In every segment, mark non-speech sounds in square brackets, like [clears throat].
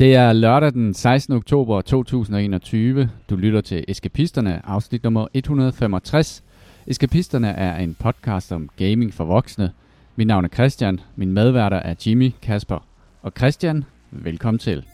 Det er lørdag den 16. oktober 2021. Du lytter til Eskapisterne, afsnit nummer 165. Eskapisterne er en podcast om gaming for voksne. Mit navn er Christian, min medværter er Jimmy, Kasper og Christian. Velkommen til.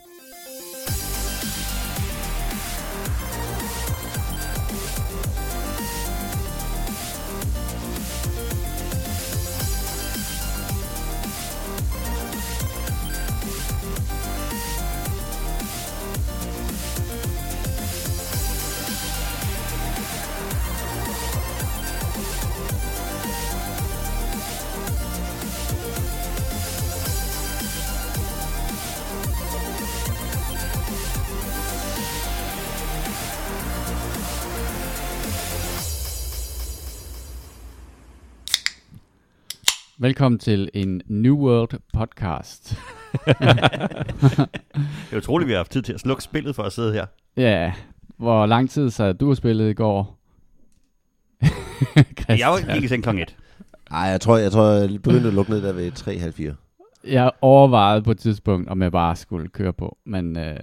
Velkommen til en New World podcast. Det er utroligt, vi har haft tid til at slukke spillet for at sidde her. Ja, hvor lang tid så du har spillet i går? [laughs] Jeg var gik i seng kl. 1. Nej, jeg tror, jeg tror, jeg begyndte at lukke ned der ved 3.30. Jeg overvejede på et tidspunkt, om jeg bare skulle køre på, men øh,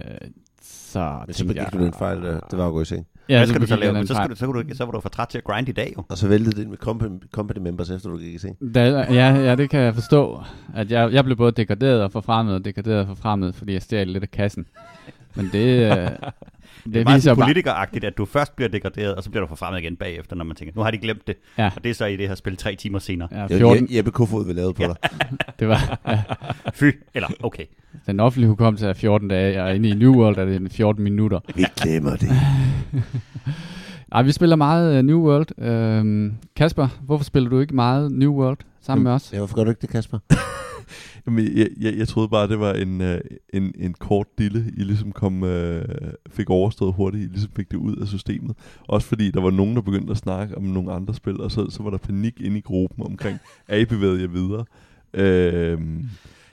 så Men så begik jeg... du den fejl, det var at gå i seng. Ja, Hvad skal du så lave? Så, skal du, så, kunne du, så var du for træt til at grind i dag, jo. Og så væltede det ind med company, company members, efter du gik i seng. Da, ja, ja, det kan jeg forstå. At jeg, jeg blev både degraderet og forfremmet, og degraderet og forfremmet, fordi jeg stjal lidt af kassen. Men det, øh, det, Det er meget viser bare... politikeragtigt, at du først bliver degraderet, og så bliver du forfremmet igen bagefter, når man tænker, nu har de glemt det. Ja. Og det er så i det her spil tre timer senere. Ja, Det 14, var Jeppe Kofod, vi lavede på dig. [laughs] det var, ja, Fy, eller okay. den offentlige hukommelse er 14 dage, og inde i New World er det 14 minutter. Vi glemmer det. [laughs] Ej, vi spiller meget uh, New World. Øhm, Kasper, hvorfor spiller du ikke meget New World sammen med os? Ja, hvorfor gør du ikke det, Kasper? [laughs] [laughs] Jamen, jeg, jeg, jeg troede bare, det var en, øh, en, en kort dille, I ligesom kom, øh, fik overstået hurtigt, I ligesom fik det ud af systemet. Også fordi der var nogen, der begyndte at snakke om nogle andre spil, og så, så var der panik inde i gruppen omkring, [laughs] er I bevæget jer videre? Øh, jeg,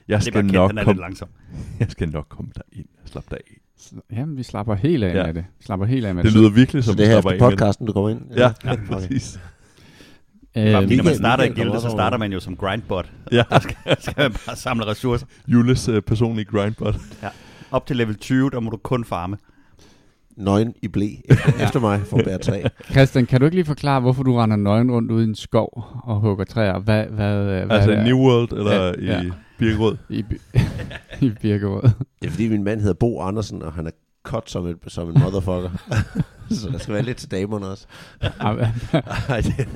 Det er skal bare kendt, nok den er lidt komme, langsom. [laughs] jeg skal nok komme derind. Slap dig af. Jamen, vi slapper helt af Ja. med det. Vi slapper helt af med Det lyder virkelig Så som, det er her slapper af med det. podcasten, du kommer ind? Ja, Ja, ja præcis. Øh, fordi, når man starter i også så starter man jo som grindbot. [laughs] Ja. Der skal, skal man bare samle ressourcer. Jules øh, personlige grindbot. Op til level 20, der må du kun farme. Nøgen i blæ. Efter, efter mig for bære træ. Christian, kan du ikke lige forklare, hvorfor du render nøgen rundt ude i en skov og hugger træer? Hvad, hvad, hvad Altså er i? New World eller Ja, i ja. Birkerød. I, Bi- [laughs] i Birkerød. Det er fordi, min mand hedder Bo Andersen, og han er cut som en, som en motherfucker. [laughs] så der skal være lidt til damerne også. Ej, [laughs] det,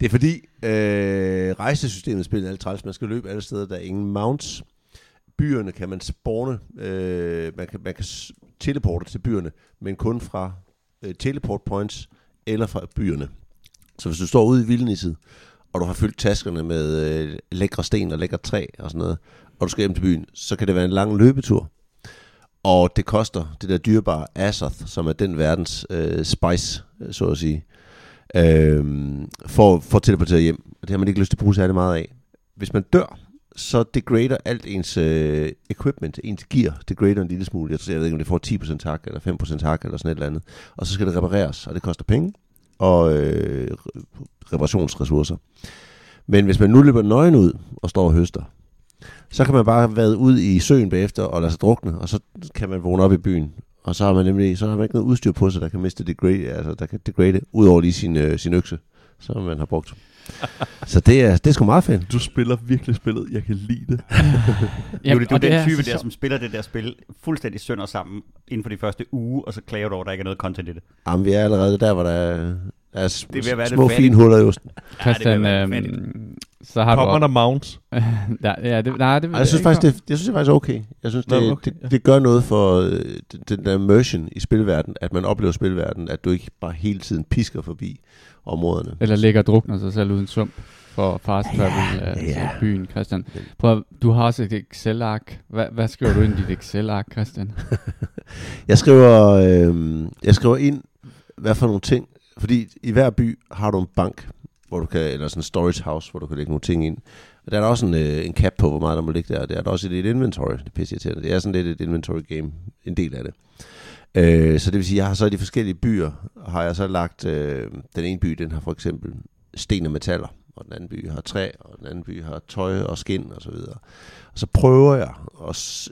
det er fordi, øh, rejsesystemet spiller alt træls. Man skal løbe alle steder, der er ingen mounts. Byerne kan man spawne, øh, man kan, man kan teleporte til byerne, men kun fra øh, teleport points eller fra byerne. Så hvis du står ude i vildnisset, og du har fyldt taskerne med øh, lækre sten og lækre træ og sådan noget, og du skal hjem til byen, så kan det være en lang løbetur. Og det koster det der dyrebare Azoth, som er den verdens øh, spice, så at sige, øh, for, for at teleportere hjem. Og det har man ikke lyst til at bruge særlig meget af. Hvis man dør, så degrader alt ens øh, equipment, ens gear, degrader en lille smule. Jeg, tror, jeg ved ikke, om det får 10% hak, eller 5% hak, eller sådan et eller andet. Og så skal det repareres, og det koster penge og øh, reparationsressourcer. Men hvis man nu løber nøgen ud og står og høster, så kan man bare være ud i søen bagefter og lade sig drukne, og så kan man vågne op i byen. Og så har man nemlig så har man ikke noget udstyr på sig, der kan miste degrade, altså der kan degrade, ud over lige sin, øh, sin økse, som man har brugt. [laughs] så det er, det er sgu meget fedt. Du spiller virkelig spillet. Jeg kan lide det. Ja, Julie, du er den type så der, som spiller det der spil fuldstændig sønder sammen inden for de første uge, og så klager du over, at der ikke er noget content i det. Jamen, vi er allerede der, hvor der er, der er sm- Det være små fine huller i osten. Christian, ja, det øhm, vil være så har Kommer du... der mounts? [laughs] ja, ja, det, nej, det, Ej, jeg synes faktisk, det, jeg synes det er faktisk okay. Jeg synes, Nå, det, okay, det, det gør noget for øh, den, der immersion i spilverdenen, at man oplever spilverdenen, at du ikke bare hele tiden pisker forbi områderne. Eller ligger og drukner sig selv uden sump for fast travel Ja, ja, ja. til byen, Christian. Prøv, du har også et Excel-ark. Hvad, hvad skriver du ind i dit Excel-ark, Christian? [laughs] Jeg skriver, øh, jeg skriver ind, hvad for nogle ting, fordi i hver by har du en bank, hvor du kan, eller sådan en storage house, hvor du kan lægge nogle ting ind. Og der er der også en, øh, en cap på, hvor meget der må ligge der. Der er der også et inventory, det er pisse. Det er sådan lidt et inventory game, en del af det. Øh, så det vil sige, jeg har så i de forskellige byer, har jeg så lagt, øh, den ene by, den har for eksempel sten og metaller, og den anden by har træ, og den anden by har tøj og skin og så videre. Og så prøver jeg at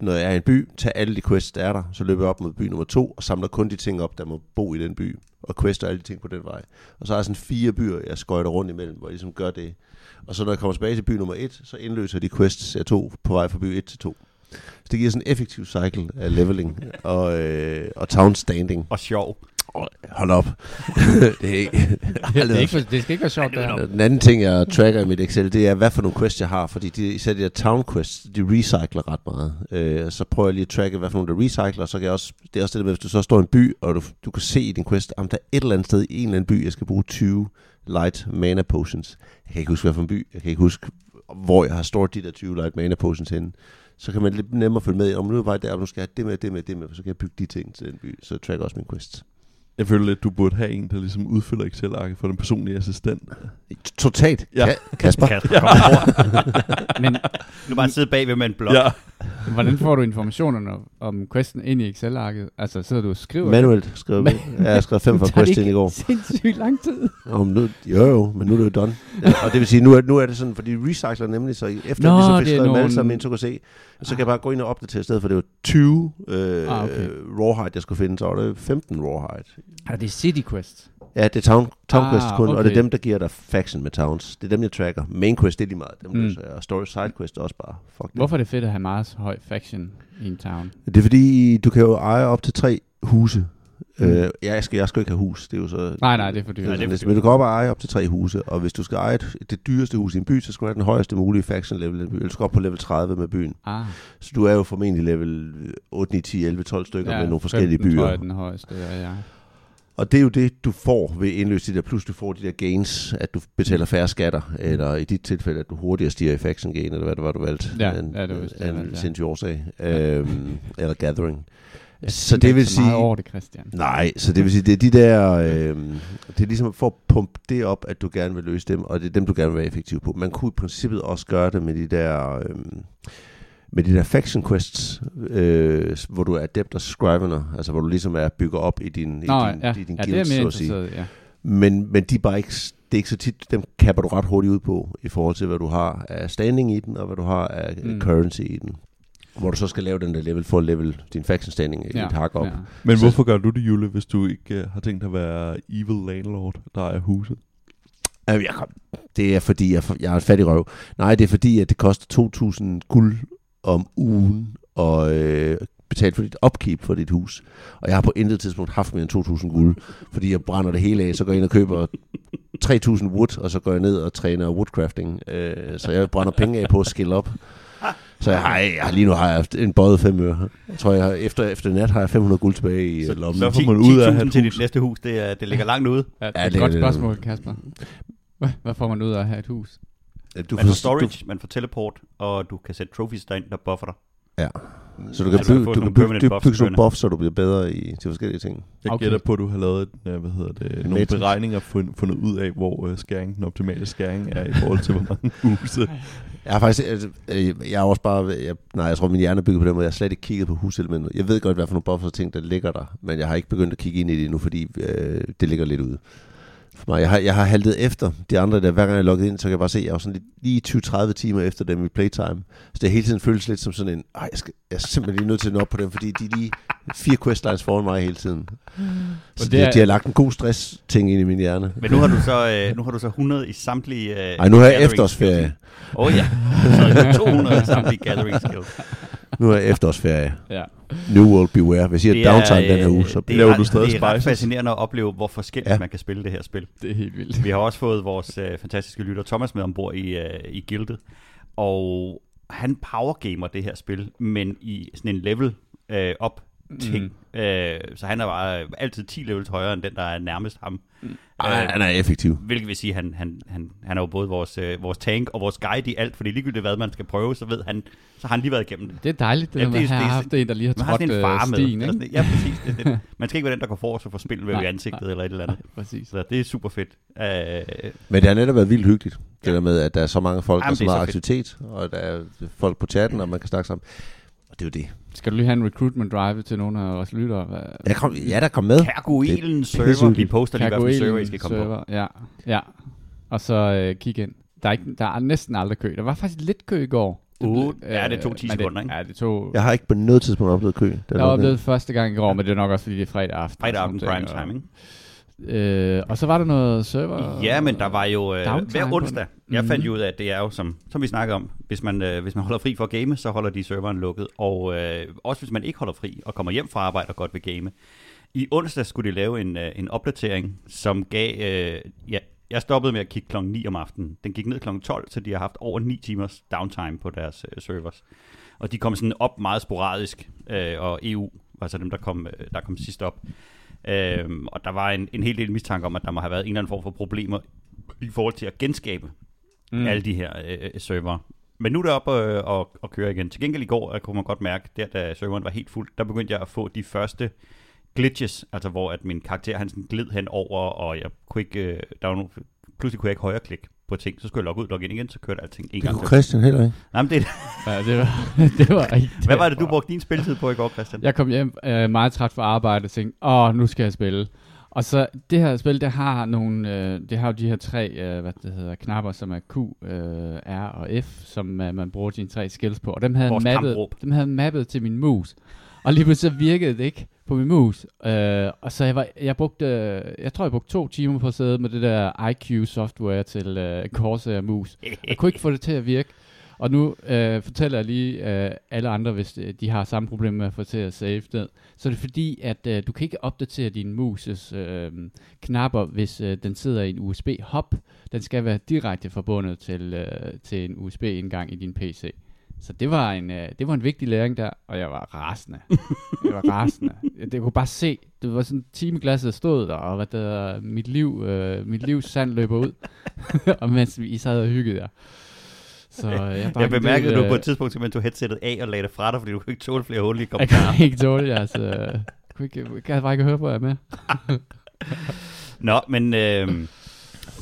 når jeg er i en by, tager alle de quests, der er der, så løber jeg op mod by nummer to, og samler kun de ting op, der må bo i den by, og quester alle de ting på den vej. Og så har jeg sådan fire byer, jeg skøjter rundt imellem, hvor jeg ligesom gør det. Og så når jeg kommer tilbage til by nummer et, så indløser de quests, jeg tog på vej fra by 1 til 2. Så det giver sådan en effektiv cycle af leveling og, øh, og town standing. Og sjov. Hold op. [laughs] det, er ikke, [laughs] det, er ikke, det skal ikke være sjovt, det her. Den anden ting, jeg tracker i mit Excel, det er, hvad for nogle quests jeg har. Fordi de, især de der town quests, de recycler ret meget. Øh, så prøver jeg lige at tracke, hvad for nogle der recycler. Så kan jeg også, det er også det med, hvis du så står i en by, og du, du kan se i din quest, om der er et eller andet sted i en eller anden by, jeg skal bruge 20 light mana potions. Jeg kan ikke huske, hvad for en by. Jeg kan ikke huske, hvor jeg har stort de der 20 light mana potions henne så kan man lidt nemmere følge med, om nu er jeg der, og nu skal jeg have det med, det med, det med, så kan jeg bygge de ting til den by, så jeg tracker også min quests. Jeg føler lidt, du burde have en, der ligesom udfylder Excel-arket for den personlige assistent. Totalt. Ja. Ka- Kasper. Kasper ja. [laughs] Men nu bare sidde bagved med en blok. Ja. Hvordan får du informationerne om questen ind i Excel-arket? Altså sidder du og skriver? Manuelt skriver vi. Ja, jeg har skrevet fem [laughs] for quest ind i går. sindssygt lang tid. Om nu, jo jo, men nu er det jo done. Ja, og det vil sige, nu er, nu er det sådan, fordi recycler nemlig, så efter Nå, vi så fik skrevet nogle... sammen ind, så kan se, så kan jeg bare gå ind og opdatere stedet, for det var 20 øh, ah, okay. rawhide, jeg skulle finde, så var det 15 rawhide. Ja, det er City Quest. Ja, det er Town, town ah, Quest kun, okay. og det er dem, der giver dig faction med Towns. Det er dem, jeg tracker. Main Quest, det er lige meget. Dem, mm. og Story Side Quest er også bare. Fuck Hvorfor er det fedt at have meget høj faction i en town? Det er fordi, du kan jo eje op til tre huse. Mm. Øh, jeg, skal, jeg skal ikke have hus, det er jo så... Nej, nej, det er for dyrt. Nej, det er for dyrt. Men du kan op og eje op til tre huse, og hvis du skal eje et, det dyreste hus i en by, så skal du have den højeste mulige faction level i du skal op på level 30 med byen. Ah. Så du er jo formentlig level 8, 9, 10, 11, 12 stykker ja, med nogle forskellige byer. Ja, den højeste, ja, ja. Og det er jo det, du får ved indløse de der, plus du får de der gains, at du betaler færre skatter, eller i dit tilfælde, at du hurtigere stiger i faction gain, eller hvad det var, du valgte. Ja, en, ja det var en, en ja. sindssyg årsag. Øhm, eller gathering. Jeg så det vil sige... over det, Christian. Nej, så det vil sige, det er de der... Øh, det er ligesom for at pumpe det op, at du gerne vil løse dem, og det er dem, du gerne vil være effektiv på. Man kunne i princippet også gøre det med de der... Øh, med de der faction quests, øh, hvor du er adept og scrivener, altså hvor du ligesom er bygger op i din, Nå, i din, ja. i din ja, guild, så at sige. Ja. Men, men de er bare ikke, det er ikke så tit, dem kapper du ret hurtigt ud på, i forhold til, hvad du har af standing i den, og hvad du har af mm. currency i den. Hvor du så skal lave den der level for at level din faction standing ja, et hak op. Ja. Men så, hvorfor gør du det, Jule, hvis du ikke uh, har tænkt at være evil landlord, der er huset? Jeg, det er fordi, jeg, jeg er et fattig røv. Nej, det er fordi, at det koster 2.000 guld om ugen og øh, betale for dit upkeep for dit hus. Og jeg har på intet tidspunkt haft mere end 2.000 guld, fordi jeg brænder det hele af, så går jeg ind og køber 3.000 wood, og så går jeg ned og træner woodcrafting. Øh, så jeg brænder penge af på at skille op. Så jeg har, jeg, lige nu har jeg en bøjet fem øre. Jeg tror, jeg har, efter, efter nat har jeg 500 guld tilbage i så, lommen. Så får man ud af at have til dit næste hus, det, er, det ligger langt ude. Ja, det er ja, et det, godt spørgsmål, Kasper. Hvad, hvad får man ud af at have et hus? Du man får storage, du, man får teleport, og du kan sætte trophies derind, der buffer dig. Ja. Så du kan, altså, bygge, du kan bygge, bygge, bygge sådan buff, så du bliver bedre i, til forskellige ting. Jeg okay. gætter på, at du har lavet hvad hedder det, nogle Matrix. beregninger fundet, fundet ud af, hvor uh, skæring, den optimale skæring er i forhold til, hvor mange [laughs] huse. Jeg har faktisk, altså, øh, jeg er også bare, jeg, nej, jeg tror, min hjerne er bygget på den måde, jeg har slet ikke kigget på huselementet. Jeg ved godt, hvad for nogle buffer ting, der ligger der, men jeg har ikke begyndt at kigge ind i det endnu, fordi øh, det ligger lidt ude for mig. Jeg har, jeg har haltet efter de andre der. Hver gang jeg logget ind, så kan jeg bare se, at jeg er sådan lidt, lige 20-30 timer efter dem i playtime. Så det hele tiden føles lidt som sådan en, ej, jeg, skal, jeg er simpelthen lige nødt til at nå op på dem, fordi de er lige fire questlines foran mig hele tiden. Mm. Så det er, de har lagt en god stress-ting ind i min hjerne. Men nu har du så, øh, nu har du så 100 i samtlige... Øh, nu har jeg efterårsferie. Åh oh, ja, så 200 i samtlige gathering skills. [laughs] Nu er efterårsferie. [laughs] ja. New World Beware. Hvis jeg siger downtime den her uge, så det laver du stadig Det er ret fascinerende at opleve, hvor forskelligt ja. man kan spille det her spil. Det er helt vildt. Vi har også fået vores uh, fantastiske lytter Thomas med ombord i, uh, i Gildet, og han powergamer det her spil, men i sådan en level uh, op ting. Mm. Øh, så han er bare altid 10 levels højere end den, der er nærmest ham. Mm. Ej, øh, han er effektiv. Hvilket vil sige, at han, han, han, han er jo både vores, øh, vores tank og vores guide i alt, fordi ligegyldigt hvad man skal prøve, så ved han, så har han lige været igennem det. Det er dejligt, det, ja, det, det, har haft en, der lige har trådt en far øh, stien, med. Ikke? Ja, præcis. Det, det. [laughs] Man skal ikke være den, der går forrest og får spil ved ansigtet nej, eller et eller andet. Nej, [laughs] præcis. Så det er super fedt. Uh, Men det har netop været vildt hyggeligt, det ja. der med, at der er så mange folk, Jamen, der er så meget aktivitet, og der er folk på chatten, og man kan snakke sammen. Og det er jo det. Skal du lige have en recruitment drive til nogle af vores lyttere? Jeg kom, ja, der kom med. Kærgoelen server. Vi poster lige, hvilken server I skal komme server, på. Ja, ja. Og så øh, kig ind. Der er, ikke, der er næsten aldrig kø. Der var faktisk lidt kø i går. Uh, ja, det tog 10 men sekunder, ikke? Ja, det tog... Jeg har ikke på noget tidspunkt oplevet kø. Den Jeg oplevede første gang i går, men det er nok også, fordi det er fredag aften. Fredag aften prime ikke? Øh, og så var der noget server... Ja, men der var jo øh, hver onsdag. Jeg fandt Mhm. jo ud af, at det er jo, som, som vi snakker om, hvis man, øh, hvis man holder fri for at game, så holder de serveren lukket. Og øh, også hvis man ikke holder fri og kommer hjem fra arbejde og godt vil game. I onsdag skulle de lave en, øh, en opdatering, som gav... Øh, ja, jeg stoppede med at kigge klokken 9 om aftenen. Den gik ned klokken 12, så de har haft over 9 timers downtime på deres øh, servers. Og de kom sådan op meget sporadisk, øh, og EU var så dem, der kom, øh, der kom sidst op. Øhm, og der var en, en hel del mistanke om, at der må have været en eller anden form for problemer i forhold til at genskabe mm. alle de her øh, server. Men nu er det op øh, og, og køre igen. Til gengæld i går øh, kunne man godt mærke, der da serveren var helt fuld, der begyndte jeg at få de første glitches, altså hvor at min karakter han sådan gled hen over, og jeg kunne ikke, øh, der var nogle, pludselig kunne jeg ikke højre klik på ting, så skulle jeg logge ud, logge ind igen, så kørte alting en Det gang kunne til. Christian heller ikke. Nej, men det, Ja, det var, [laughs] det var [laughs] ikke hvad var det, du brugte din spilletid på i går, Christian? Jeg kom hjem øh, meget træt fra arbejde og tænkte, åh, nu skal jeg spille. Og så det her spil, det har nogle, øh, det har jo de her tre, øh, hvad det hedder, knapper, som er Q, øh, R og F, som øh, man bruger sine tre skills på. Og dem havde, Vores mappet, kampråb. dem havde mappet til min mus. Og lige pludselig så virkede det ikke på min mus. Øh, og så jeg, var, jeg brugte, jeg tror jeg brugte to timer på at sidde med det der IQ software til øh, Corsair mus. Jeg kunne ikke få det til at virke. Og nu øh, fortæller jeg lige øh, alle andre, hvis øh, de har samme problem med at få til at save ned. Så er det fordi, at øh, du kan ikke opdatere din muses øh, knapper, hvis øh, den sidder i en USB-hop. Den skal være direkte forbundet til, øh, til en USB-indgang i din PC. Så det var en øh, det var en vigtig læring der, og jeg var rasende. jeg var rasende. Jeg, jeg kunne bare se, det var sådan timeglasset stod der, og hvad der, mit liv, øh, mit livs sand løber ud, [laughs] og mens vi sad og hyggede der. Så øh, jeg, Jeg bemærkede, del, at du på øh, et tidspunkt simpelthen tog headsættet af og lagde det fra dig, fordi du kunne ikke tåle flere hul i [laughs] Jeg kommentarer. kan ikke tåle det, altså. Jeg kunne ikke, jeg kan bare ikke høre på, at jeg er med. Nå, men øh,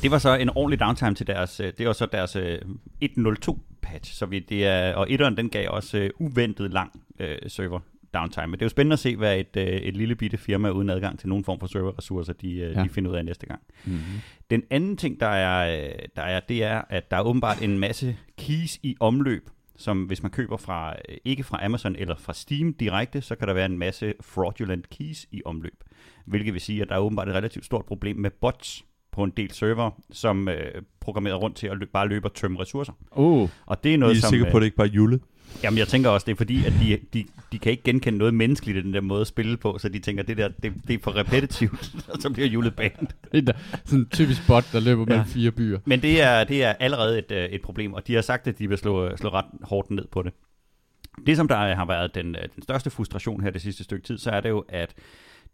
det var så en ordentlig downtime til deres, øh, det var så deres øh, 1.02 patch, så vi, det er, og etteren den gav også øh, uventet lang øh, server downtime. Men det er jo spændende at se, hvad et, øh, et lille bitte firma uden adgang til nogen form for serverressourcer, de, øh, Ja. de finder ud af næste gang. Mm-hmm. Den anden ting, der er, øh, der er, det er, at der er åbenbart en masse keys i omløb, som hvis man køber fra, øh, ikke fra Amazon eller fra Steam direkte, så kan der være en masse fraudulent keys i omløb. Hvilket vil sige, at der er åbenbart et relativt stort problem med bots på en del server, som øh, programmerer rundt til at lø- bare løbe og tømme ressourcer. Oh, Og det er I noget, er som... sikre på, øh, at det ikke bare er Jule? Jamen, jeg tænker også, det er fordi, at de, de, de kan ikke genkende noget menneskeligt i den der måde at spille på, så de tænker, det der, det, det er for repetitivt, [laughs] og så bliver hjulet banet. sådan en typisk bot, der løber mellem Ja. fire byer. Men det er, det er allerede et, øh, et problem, og de har sagt, at de vil slå, slå ret hårdt ned på det. Det, som der har været den, øh, den største frustration her det sidste stykke tid, så er det jo, at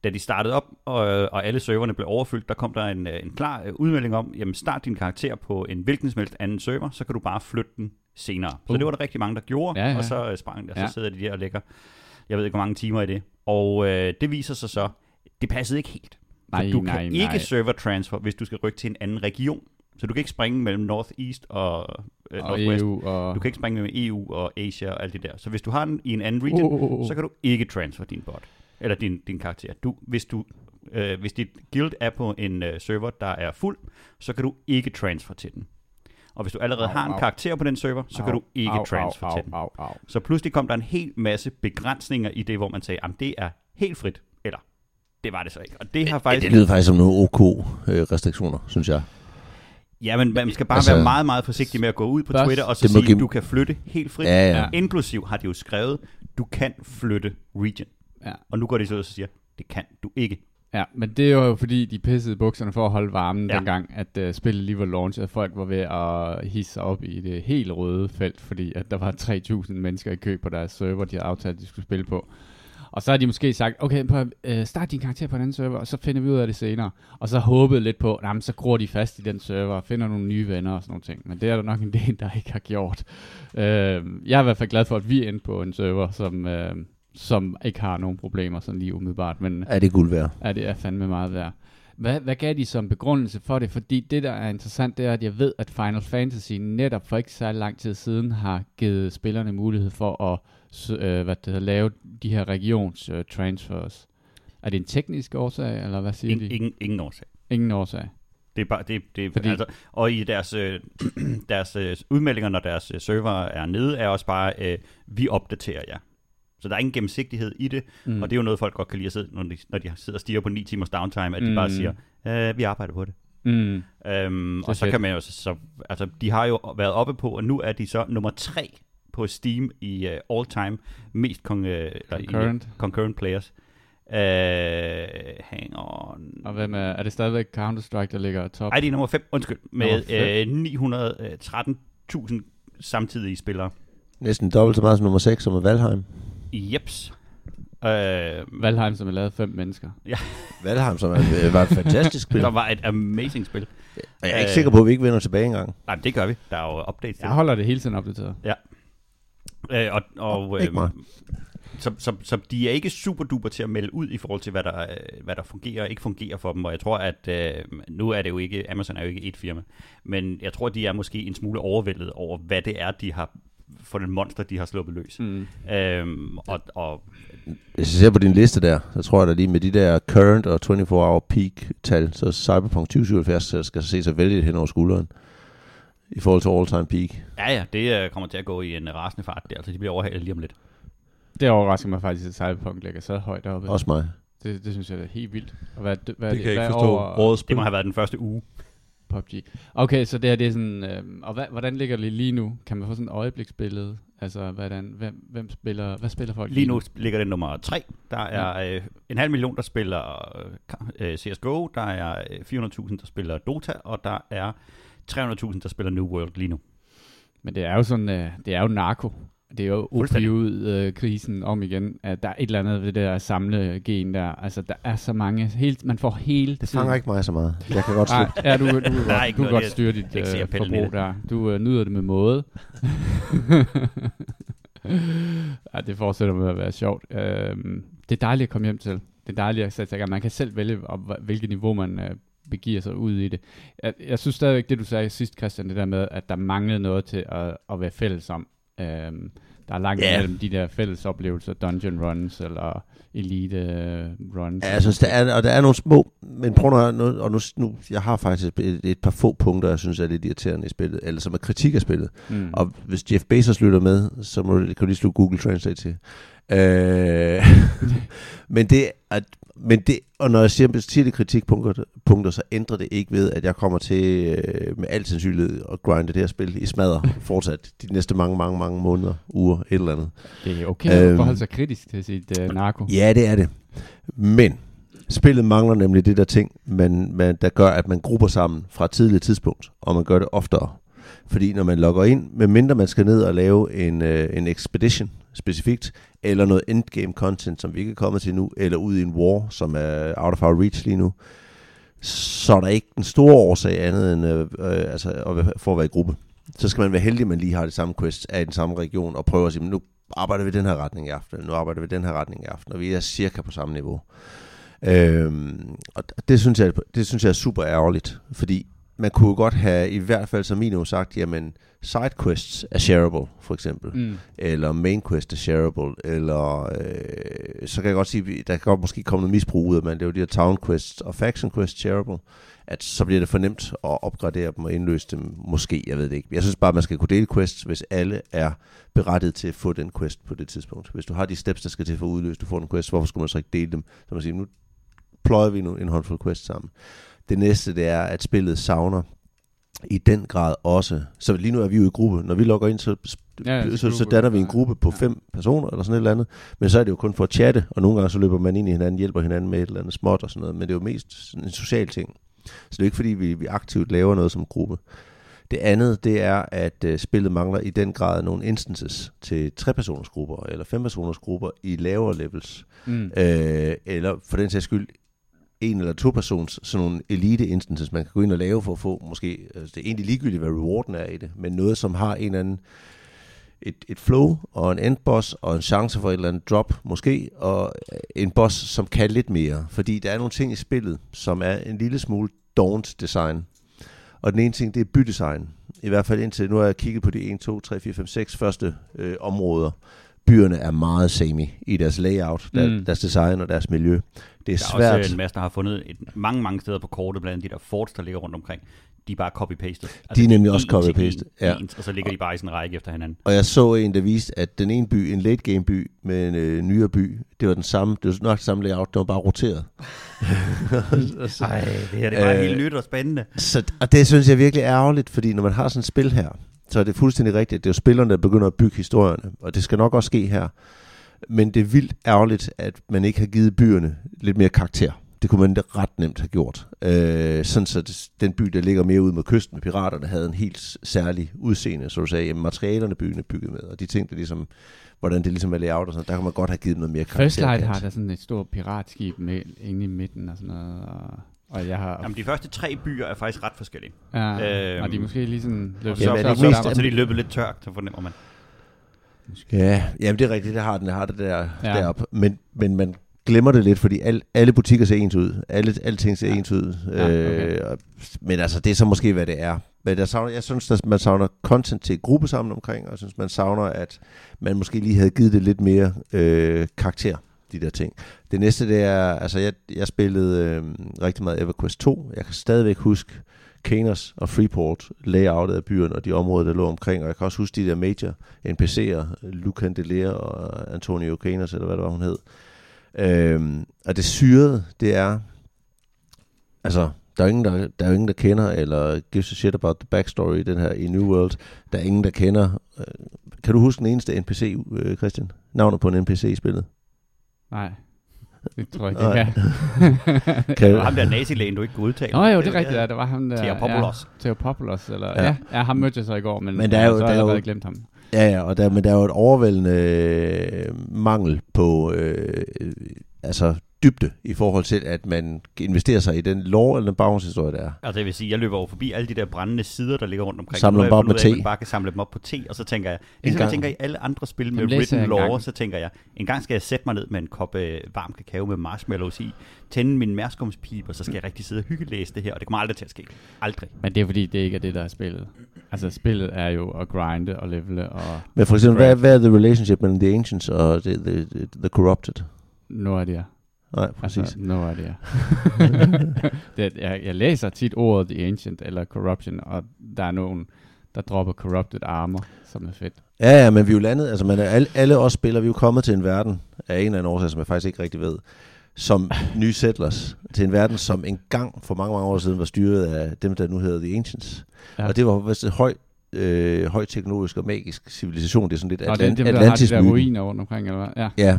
da de startede op, og, og alle serverne blev overfyldt, der kom der en, øh, en klar øh, udmelding om, jamen start din karakter på en hvilken som helst anden server, så kan du bare flytte den senere. Så Uh. det var der rigtig mange, der gjorde, Ja, ja. og så øh, sprang og så Ja. sidder de der og lægger, jeg ved ikke, hvor mange timer i det. Og øh, det viser sig så, det passede ikke helt. Nej, du nej, kan nej. ikke server transfer, hvis du skal rykke til en anden region. Så du kan ikke springe mellem Northeast og, øh, Og Northwest. EU og... Du kan ikke springe mellem EU og Asia og alt det der. Så hvis du har den i en anden region, Oh, oh, oh. så kan du ikke transfer din bot. Eller din, din karakter. Du, hvis, du, øh, hvis dit guild er på en øh, server, der er fuld, så kan du ikke transfer til den. Og hvis du allerede Au, har en au. karakter på den server, så kan du ikke au, transfer au, til den. Au, au, au. Så pludselig kom der en hel masse begrænsninger i det, hvor man sagde, at det er helt frit. Eller, det var det så ikke. Og det har Ja, faktisk... det lyder faktisk som nogle OK-restriktioner, synes jeg. Ja, men man skal bare Altså- være meget, meget forsigtig med at gå ud på Først- Twitter og så sige, give- at du kan flytte helt frit. Ja. Ja. Inklusiv har de jo skrevet, du kan flytte region. Ja. Og nu går de så ud og siger, det kan du ikke. Ja, men det er jo fordi, de pissede bukserne for at holde varmen ja. Dengang, at uh, spillet lige var launchet, og folk var ved at hisse op i det helt røde felt, fordi at der var 3.000 mennesker i kø på deres server, de havde aftalt, at de skulle spille på. Og så har de måske sagt, okay, prøv, uh, start din karakter på en anden server, og så finder vi ud af det senere. Og så håbede lidt på, at så gror de fast i den server, og finder nogle nye venner og sådan nogle ting. Men det er der nok en del, der ikke har gjort. Uh, jeg er i hvert fald glad for, at vi er inde på en server, som, uh, som ikke har nogen problemer sådan lige umiddelbart. Men Er det guld værd? Ja, det er fandme meget værd. Hvad, hvad gav de som begrundelse for det? Fordi det, der er interessant, det er, at jeg ved, at Final Fantasy netop for ikke så lang tid siden har givet spillerne mulighed for at øh, hvad det hedder, lave de her regions øh, transfers. Er det en teknisk årsag, eller hvad siger Ingen, de? ingen, ingen årsag. Ingen årsag. Det er bare, det, det, Fordi- altså, og i deres, øh, [clears throat] deres øh, udmeldinger, når deres øh, server er nede, er også bare, øh, vi opdaterer jer. Så der er ingen gennemsigtighed i det, mm. og det er jo noget, folk godt kan lide at sidde, når de, når de sidder og stiger på 9 timers downtime, at de Mm. bare siger, øh, vi arbejder på det. Mm. Øhm, og så kan man jo, så, så, altså, de har jo været oppe på, og nu er de så nummer tre på Steam i uh, all-time mest con- uh, eller i- Concurrent. concurrent players. Uh, hang on. Og hvem er, er det stadigvæk Counter-Strike, der ligger top? Ej, det er nummer 5, undskyld, med øh, 913.000 samtidige spillere. Næsten dobbelt så meget som nummer 6, som er Valheim. Jeps. Øh, Valheim, som er lavet fem mennesker. [laughs] Valheim, som er, var et fantastisk spil. der Og var et amazing spil. jeg er ikke Øh. sikker på, at vi ikke vinder tilbage engang. Nej, men det gør vi. Der er jo updates til. Jeg holder det hele tiden opdateret. Øh, og, og, Ikke mig. så, så, så de er ikke super duper til at melde ud i forhold til, hvad der, øh, hvad der fungerer og ikke fungerer for dem. Og jeg tror, at øh, nu er det jo ikke, Amazon er jo ikke et firma, men jeg tror, de er måske en smule overvældet over, hvad det er, de har for den monster, de har sluppet løs. Mm. Øhm, og, og Hvis jeg ser på din liste der, så tror jeg da lige med de der current og 24-hour peak-tal, så Cyberpunk 2077 skal se sig vældigt hen over skulderen i forhold til all-time peak. ja, ja, det øh, kommer til at gå i en rasende fart. Det, altså, de bliver overhalet lige om lidt. Det overrasker mig faktisk, at Cyberpunk ligger så højt oppe. Også mig. Det, det synes jeg er helt vildt. Og hvad, hvad, Det kan jeg hvad ikke er forstå. over Årets Det må have været den første uge. PUBG. Okay, så det her det er sådan... Øh, og hvad, hvordan ligger det lige nu? Kan man få sådan et øjebliksbillede? Altså, hvordan, hvem, hvem spiller, hvad spiller folk Lige nu ligger det nummer 3. Der er øh, en halv million, der spiller øh, CSGO. Der er øh, 400.000, der spiller Dota. Og der er 300.000, der spiller New World lige nu. Men det er jo sådan, øh, det er jo narko. Det er jo opioid-krisen om igen. At der er et eller andet ved det der samle gen der. Altså, der er så mange. Helt, man får hele Det fanger ikke mig så meget. Jeg kan godt Nej, slutte. ja, du, du, du, er ikke du kan godt styre dit øh, forbrug det. der. Du øh, nyder det med måde. [laughs] ja, det fortsætter med at være sjovt. Øhm, det er dejligt at komme hjem til. Det er dejligt at sætte sig i gang. Man kan selv vælge, op, hvilket niveau man øh, begiver sig ud i det. Jeg, jeg synes stadigvæk, det du sagde sidst, Christian, det der med, at der manglede noget til at, at være fælles om. Øhm, der er langt yeah. mellem de der fælles oplevelser, dungeon runs eller elite øh, runs. Ja, jeg synes, der er, og der er nogle små, men prøv at- nu og nu, nu, jeg har faktisk et, et par få punkter, jeg synes er lidt irriterende i spillet, eller som er kritik af spillet. mm. Og hvis Jeff Bezos lytter med, så må kan du lige slå Google Translate til. Øh, [laughs] men det, at, men det, og når jeg siger, siger det kritikpunkter, punkter, så ændrer det ikke ved, at jeg kommer til øh, med al sandsynlighed at grinde det her spil i smadder [laughs] fortsat de næste mange, mange, mange måneder, uger, et eller andet. Det er okay at Øhm. forholde sig kritisk til sit uh, narko. Ja, det er det. Men spillet mangler nemlig det der ting, man, man, der gør, at man grupper sammen fra et tidligt tidspunkt, og man gør det oftere. Fordi når man logger ind, medmindre man skal ned og lave en, øh, en expedition specifikt, eller noget endgame content, som vi ikke er kommet til nu, eller ud i en war, som er out of our reach lige nu, så er der ikke en stor årsag andet end øh, øh, altså, at for at være i gruppe. Så skal man være heldig, at man lige har det samme quest af den samme region, og prøve at sige, "Men nu arbejder vi i den her retning i aften, nu arbejder vi i den her retning i aften, og vi er cirka på samme niveau. Øhm, og det synes, jeg, det synes jeg er super ærgerligt, fordi man kunne godt have, i hvert fald som minimum sagt, jamen sidequests er shareable, for eksempel Mm. eller main quest er shareable, eller øh, så kan jeg godt sige, der kan godt måske komme noget misbrug ud af, men det er jo de her town quests og faction quests shareable, at så bliver det for nemt at opgradere dem og indløse dem, måske, jeg ved det ikke. Jeg synes bare, man skal kunne dele quests, hvis alle er berettiget til at få den quest på det tidspunkt. Hvis du har de steps, der skal til for at udløse, du får en quest, hvorfor skulle man så ikke dele dem? Så man siger, nu pløjer vi nu en håndfuld quests sammen. Det næste, det er, at spillet savner i den grad også. Så lige nu er vi jo i gruppe. Når vi logger ind, så, Ja, ja, så så, danner vi en gruppe på Ja. fem personer eller sådan et eller andet. Men så er det jo kun for at chatte, og nogle gange så løber man ind i hinanden, hjælper hinanden med et eller andet småt og sådan noget. Men det er jo mest sådan en social ting. Så det er jo ikke fordi, vi, vi aktivt laver noget som gruppe. Det andet, det er, at øh, spillet mangler i den grad nogle instances til trepersoners grupper eller fempersoners grupper i lavere levels. Mm. Øh, eller for den sags skyld, en eller to persons, sådan nogle elite instances, man kan gå ind og lave for at få, måske, altså det er egentlig ligegyldigt, hvad rewarden er i det, men noget, som har en eller anden, et, et flow og en endboss og en chance for et eller andet drop måske, og en boss, som kan lidt mere, fordi der er nogle ting i spillet, som er en lille smule daunt design. Og den ene ting, det er bydesign. I hvert fald indtil nu har jeg kigget på de 1, 2, 3, 4, 5, 6 første øh, områder byerne er meget samey i deres layout, der, Mm. deres design og deres miljø. Det er Der er svært. også en masse, der har fundet et, mange, mange steder på kortet, blandt andet de der forts, der ligger rundt omkring. De er bare copy-pastet. De er nemlig også til en, copy-pastet, ja. ens, og så ligger de bare i sådan en række efter hinanden. Og jeg så en, der viste, at den ene by, en late game by med en øh, nyere by, det var den samme, det var nok det samme layout, det var bare roteret. så, [laughs] Ej, det her det er bare Øh, helt nyt og spændende. så, og det synes jeg virkelig er ærgerligt, fordi når man har sådan et spil her, så er det fuldstændig rigtigt, at det er jo spillerne, der begynder at bygge historierne, og det skal nok også ske her. Men det er vildt ærgerligt, at man ikke har givet byerne lidt mere karakter. Det kunne man da ret nemt have gjort. Øh, sådan så det, den by, der ligger mere ud mod kysten med piraterne, havde en helt særlig udseende, så du sagde, jamen, materialerne byen er bygget med, og de ting, der ligesom, hvordan det ligesom er layout og sådan, der kan man godt have givet noget mere karakter. First Light har der sådan et stort piratskib med, inde i midten og sådan noget. Og, og jeg har... Jamen, de første tre byer er faktisk ret forskellige. ja, øhm, og de er måske lige sådan... Løbet så, er det så, så, mest- så, så de løbet lidt tørt, så fornemmer man. Ja, jamen det er rigtigt, det har den, det har det der, Ja. ja. deroppe. Men, men man glemmer det lidt, fordi al, alle butikker ser ens ud. Alle, alting ser Ja. ja. ens ud. Ja, okay. øh, men altså, det er så måske, hvad det er. Men jeg, savner, jeg synes, at man savner content til gruppe sammen omkring, og jeg synes, man savner, at man måske lige havde givet det lidt mere øh, karakter, de der ting. Det næste, det er, altså jeg, jeg spillede øh, rigtig meget EverQuest 2. Jeg kan stadigvæk huske Kanos og Freeport, layoutet af byen og de områder, der lå omkring. Og jeg kan også huske de der major NPC'er, Luke Candelier og Antonio Kanos, eller hvad det var, hun hed. Øh, og det syrede, det er, altså, der er, ingen, der, der er ingen, der kender, eller gives a shit about the backstory i den her i New World. Der er ingen, der kender. Øh, kan du huske den eneste NPC, øh, Christian? Navnet på en NPC i spillet? Nej, det tror jeg ikke, [laughs] kan. Det var ham der nazilægen, du ikke kunne udtale. Nå jo, det er rigtigt, ja. Det var ham der... Theopopoulos. Ja, Theopopoulos, eller... Ja, Ja. ja, ham mødte jeg så i går, men, Men der er jo- så har jeg jo- glemt ham. Ja, ja, og der, men der er jo et overvældende øh, mangel på øh, øh, altså dybde i forhold til, at man investerer sig i den lore eller den baggrundshistorie, der er. Altså det vil sige, jeg løber over forbi alle de der brændende sider, der ligger rundt omkring. Samler dem har op med te. bare kan samle dem op på te, og så tænker jeg, ligesom jeg tænker i alle andre spil med written lore, gang. så tænker jeg, en gang skal jeg sætte mig ned med en kop øh, varm kakao med marshmallows i, tænde min mærskumspip, og så skal jeg rigtig sidde og hyggelæse det her, og det kommer aldrig til at ske. Aldrig. Men det er fordi, det ikke er det, der er spillet. Altså, spillet er jo at grinde og levele og Men for eksempel, hvad, hvad er the relationship mellem the ancients og the, the, the, the corrupted? Nordia. Nej, præcis. Altså, Nordia. det, [laughs] jeg, jeg læser tit ordet The Ancient eller Corruption, og der er nogen, der dropper Corrupted Armor, som er fedt. Ja, ja, men vi er jo landet, altså man er, alle, alle os spillere, vi er jo kommet til en verden af en eller anden årsag, som jeg faktisk ikke rigtig ved, som [laughs] nye settlers, til en verden, som engang for mange, mange år siden var styret af dem, der nu hedder The Ancients. Ja. Og det var vist et højt, øh, højt teknologisk og magisk civilisation. Det er sådan lidt Og det er Atlant- dem, der har de der ruiner rundt omkring, eller hvad? Ja. Ja,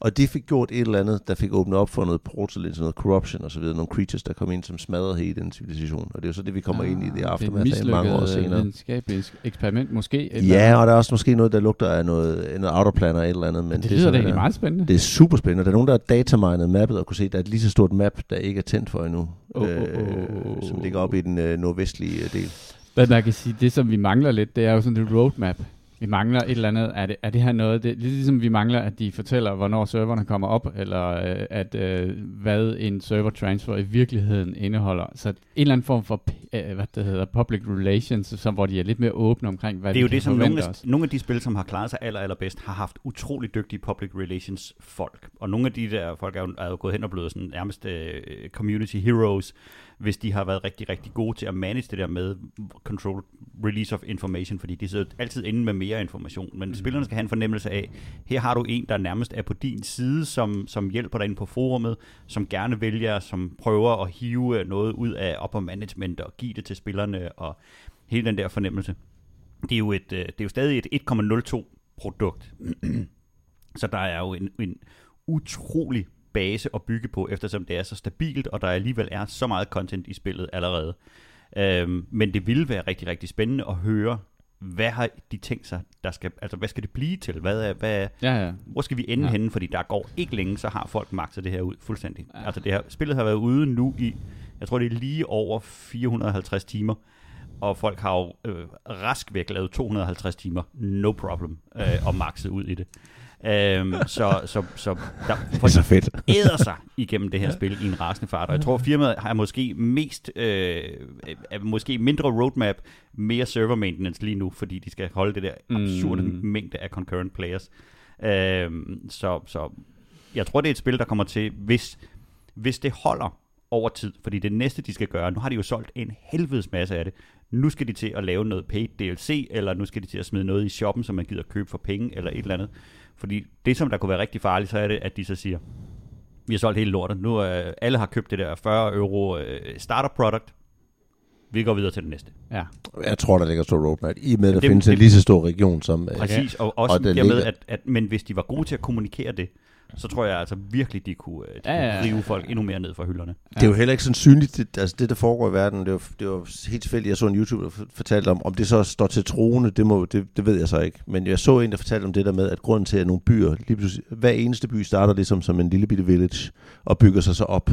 og de fik gjort et eller andet, der fik åbnet op for noget portal, sådan noget corruption og så videre, nogle creatures, der kom ind, som smadrede hele den civilisation. Og det er jo så det, vi kommer ind i det Ah, det er et aftermath af mange år øh, senere. videnskabeligt eksperiment, måske. Ja, og der er også måske noget, der lugter af noget, noget outerplaner eller et eller andet. Men det, er lyder da egentlig øh, meget spændende. Det er super spændende. Der er nogen, der har datamined mappet og kunne se, at der er et lige så stort map, der ikke er tændt for endnu, Åh, øh, åh, åh, åh. som ligger oppe i den øh, nordvestlige øh, del. Men man kan sige, det som vi mangler lidt, det er jo sådan et roadmap. Vi mangler et eller andet. Er det, er det her noget? Det lidt ligesom vi mangler, at de fortæller, hvornår serverne kommer op, eller øh, at øh, hvad en server transfer i virkeligheden indeholder. Så en eller anden form for øh, hvad det hedder, public relations, som, hvor de er lidt mere åbne omkring, hvad Det er jo det, som nogle af, nogle af de spil, som har klaret sig aller, allerbedst, har haft utrolig dygtige public relations folk. Og nogle af de der folk er jo, er jo gået hen og blevet sådan nærmest uh, community heroes, hvis de har været rigtig, rigtig gode til at manage det der med control release of information, fordi de sidder altid inde med mere information. Men mm. spillerne skal have en fornemmelse af, her har du en, der nærmest er på din side, som, som hjælper dig inde på forumet, som gerne vælger, som prøver at hive noget ud af upper management og give det til spillerne, og hele den der fornemmelse det er jo, et, øh, det er jo stadig et 1,02 produkt. [clears throat] så der er jo en, en utrolig base at bygge på, eftersom det er så stabilt, og der alligevel er så meget content i spillet allerede. Øhm, men det ville være rigtig, rigtig spændende at høre, hvad har de tænkt sig, der skal, altså hvad skal det blive til? Hvad er, hvad er, Ja, ja. hvor skal vi ende Ja. henne? Fordi der går ikke længe, så har folk magtet det her ud fuldstændig. Ja. Ja. Altså det her, spillet har været ude nu i, jeg tror det er lige over 450 timer, og folk har jo øh, rask væk lavet 250 timer, no problem, øh, og makset ud i det. Øhm, så, så, så der, [laughs] folk fedt. æder sig igennem det her spil i en rasende fart. Og jeg tror, firmaet har måske mest, øh, er måske mindre roadmap, mere server maintenance lige nu, fordi de skal holde det der absurde Mm. mm. mængde af concurrent players. Øh, så, så jeg tror, det er et spil, der kommer til, hvis, hvis det holder over tid, fordi det næste, de skal gøre, nu har de jo solgt en helvedes masse af det, nu skal de til at lave noget paid DLC, eller nu skal de til at smide noget i shoppen, som man gider købe for penge, eller et eller andet. Fordi det, som der kunne være rigtig farligt, så er det, at de så siger, vi har solgt hele lortet. Nu øh, alle har købt det der 40 euro øh, starter product. Vi går videre til det næste. Ja. Jeg tror, der ligger stor roadmap. I med, der det- findes det- en lige så stor region som... øh, Præcis, og også Og dermed, ligger- at, at, men hvis de var gode til at kommunikere det, så tror jeg altså virkelig, de kunne, øh, de Ja, ja, ja, ja, ja. kunne rive folk endnu mere ned fra hylderne. Det er jo heller ikke sådan synligt, det, altså det, der foregår i verden. Det var, det var helt tilfældigt, jeg så en YouTube, der fortalte om, om det så står til troende, det, må, det, det ved jeg så ikke. Men jeg så en, der fortalte om det der med, at grunden til, at nogle byer, lige pludselig, hver eneste by starter ligesom som en lille bitte village, og bygger sig så op,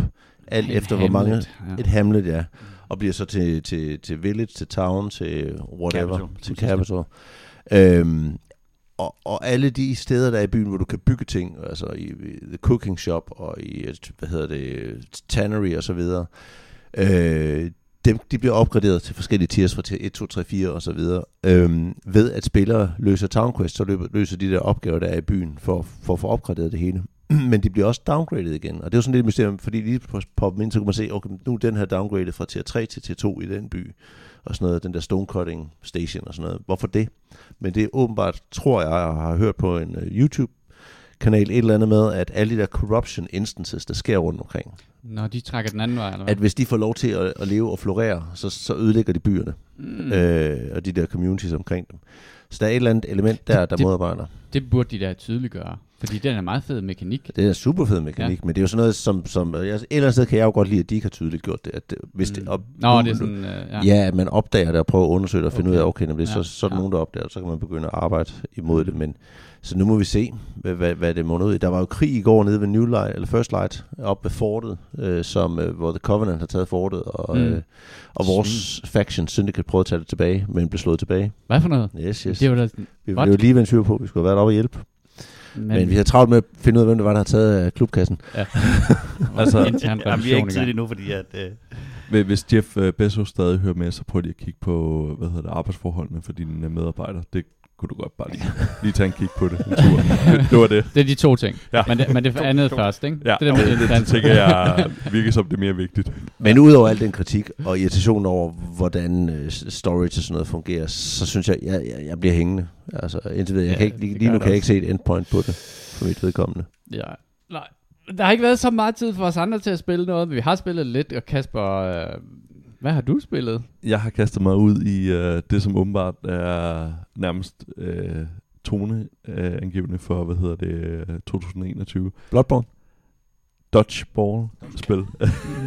alt En efter hvor mange, hamlet, ja. et hamlet, ja, og bliver så til, til, til village, til town, til whatever, Capital, til capital. Øhm, og, og alle de steder, der er i byen, hvor du kan bygge ting, altså i, i The Cooking Shop og i, hvad hedder det, Tannery og så videre, øh, dem, de bliver opgraderet til forskellige tiers fra 1, 2, 3, 4 og så videre. øh, ved at spillere løser Town Quest, så løber, løser de der opgaver, der er i byen, for, for at få opgraderet det hele. [clears throat] Men de bliver også downgraded igen, og det er jo sådan lidt mysterium, fordi lige på på ind, så kunne man se, okay, nu er den her downgraded fra tier 3 til tier 2 i den by, og sådan noget, den der stonecutting station og sådan noget. Hvorfor det? Men det er åbenbart, tror jeg, jeg har hørt på en uh, YouTube-kanal et eller andet med, at alle de der corruption instances, der sker rundt omkring, Når de trækker den anden vej, eller hvad? at hvis de får lov til at, at leve og florere, så, så ødelægger de byerne Mm. mm. øh, og de der communities omkring dem. Så der er et eller andet element der, der Det- modarbejder. Det burde de da tydeliggøre. Fordi den er meget fed mekanik. Det er en super fed mekanik, ja. men det er jo sådan noget, som, som jeg, et eller andet sted kan jeg jo godt lide, at de ikke har tydeligt gjort det. At, hvis det, og, Nå, nu- det er sådan... Uh, ja. Ja, at man opdager det og prøver at undersøge det og finde Okay. ud af, okay, når det er Ja, så, så er der ja. nogen, der opdager det, så kan man begynde at arbejde imod det. Men, så nu må vi se, hvad, hvad, hvad det munder ud i. Der var jo krig i går nede ved New Light, eller First Light, op ved fortet, øh, som, øh, hvor The Covenant har taget fortet, og, Mm. mm. øh, og vores faction Syndicate prøvede at tage det tilbage, men blev slået tilbage. Hvad for noget? Yes, yes. Det var da vi what? blev lige vendt på, vi skulle have været oppe og hjælpe. Men, Men, vi har travlt med at finde ud af, hvem det var, der har taget øh, klubkassen. [laughs] altså, Altså- intern Jamen, vi er ikke tidligt nu, fordi at, øh, Hvis- Jeff øh, Bezos stadig hører med, så prøv lige at kigge på hvad hedder det, arbejdsforholdene for dine øh, medarbejdere. Det kunne du godt bare lige, lige tage en kig på det. En tur. Det, var det. Det er de to ting. Ja. Men, det, men det andet to- først, ikke? Ja, det der med det, det, det tænker jeg virker som det mere vigtigt. Men udover al den kritik og irritation over, hvordan øh, storage og sådan noget fungerer, så synes jeg, jeg, jeg, jeg bliver hængende. Altså, indtil videre, jeg Ja, kan ikke, lige, lige nu kan jeg ikke se et endpoint på det, for mit vedkommende. Ja. Nej. Der har ikke været så meget tid for os andre til at spille noget, men vi har spillet lidt, og Kasper, øh, hvad har du spillet? Jeg har kastet mig ud i øh, det, som åbenbart er nærmest øh, toneangivende for, hvad hedder det, øh, 2021. Bloodborne? Dodgeball-spil.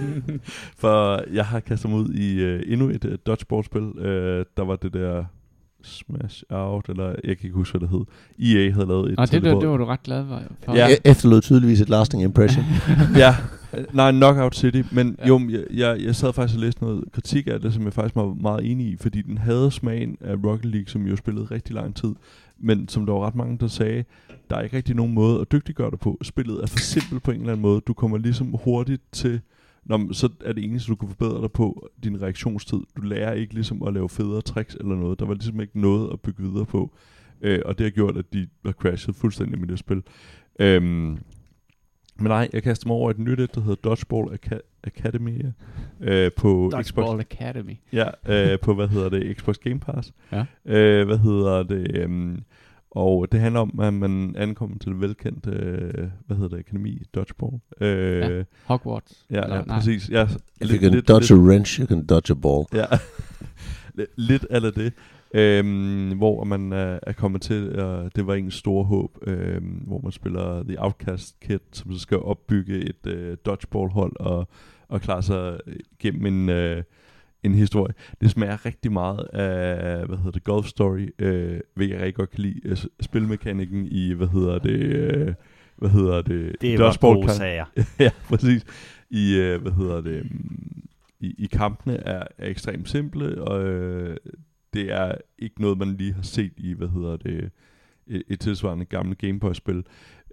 [laughs] For jeg har kastet mig ud i øh, endnu et øh, dodgeball-spil. Øh, der var det der Smash Out, eller jeg kan ikke huske, hvad det hed. EA havde lavet et Nå, til det, det, det var du ret glad for. Ja. E- Efterlod tydeligvis et lasting impression. [laughs] ja, nej, Knockout City, men Ja. jo, men jeg, jeg, jeg sad faktisk og læste noget kritik af det, som jeg faktisk var meget enig i, fordi den havde smagen af Rocket League, som jo spillede rigtig lang tid, men som der var ret mange, der sagde, der er ikke rigtig nogen måde at dygtiggøre det på. Spillet er for simpelt på en eller anden måde. Du kommer ligesom hurtigt til, Nå, så er det eneste, du kan forbedre dig på, din reaktionstid. Du lærer ikke ligesom at lave federe tricks eller noget. Der var ligesom ikke noget at bygge videre på. Øh, og det har gjort, at de har crashet fuldstændig med det spil. Øhm, men nej, jeg kaster mig over et nyt et, der hedder Dodgeball Aca- Academy øh, på Xbox. Dodgeball Academy. Ja, øh, på hvad hedder det, Xbox Game Pass. Ja. Øh, hvad hedder det, øhm, og det handler om, at man ankommer til det velkendte, øh, hvad hedder det, akademi, Dodgeball. Øh, Ja. Hogwarts. ja, Eller- ja nej. præcis. Ja, If you can dodge a wrench, you can dodge a ball. Ja, [laughs] Lidt- lidt af det. Øhm, hvor man er, er kommet til, og det var en store håb, øhm, hvor man spiller The Outcast Kid, som så skal opbygge et øh, dodgeball-hold og, og klare sig gennem en, øh, en historie. Det smager rigtig meget af, hvad hedder det, Golf Story, øh, vil jeg rigtig godt kan lide. Øh, spilmekanikken i, hvad hedder det, øh, hvad hedder det, det var gode sager. [laughs] ja, præcis. I, øh, hvad hedder det, mm, i, i kampene er, er ekstremt simple, og øh, det er ikke noget, man lige har set i, hvad hedder det, et, et tilsvarende gamle Gameboy-spil.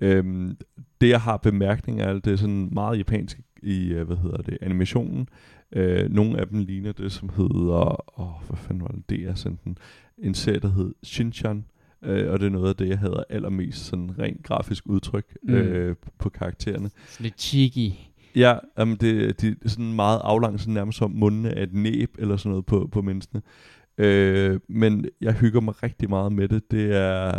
Øhm, det, jeg har bemærkninger af, det er sådan meget japansk i, øh, hvad hedder det, animationen. Øh, nogle af dem ligner det, som hedder, åh, hvad fanden var det, det er sådan en, serie, der hed Shinchan, Øh, og det er noget af det, jeg hader allermest, sådan rent grafisk udtryk mm. øh, på karaktererne. Sådan lidt cheeky. Ja, jamen det, de er sådan meget aflangt, sådan nærmest som mundene af et næb eller sådan noget på, på menneskene. Øh, men jeg hygger mig rigtig meget med det. Det er,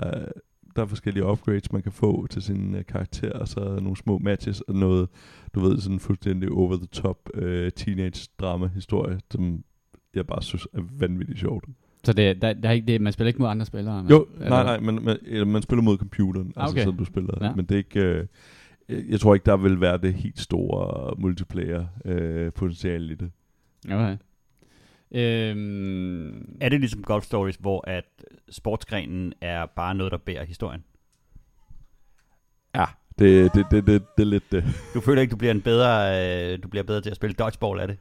der er forskellige upgrades, man kan få til sin uh, karakter, og så nogle små matches og noget, du ved, sådan fuldstændig over the top uh, teenage drama historie, som jeg bare synes er vanvittigt sjovt. Så det, der, der er ikke det, man spiller ikke mod andre spillere? Man, jo, nej, nej, man, man, man spiller mod computeren, altså okay. sådan du spiller. Ja. Men det er ikke... Uh, jeg tror ikke, der vil være det helt store multiplayer uh, potentiale i det. Okay. Øhm, er det ligesom Golf Stories, hvor at sportsgrenen er bare noget, der bærer historien? Ja, det, det, det, det, det er lidt det. Du føler ikke, du bliver en bedre, øh, du bliver bedre til at spille dodgeball af det?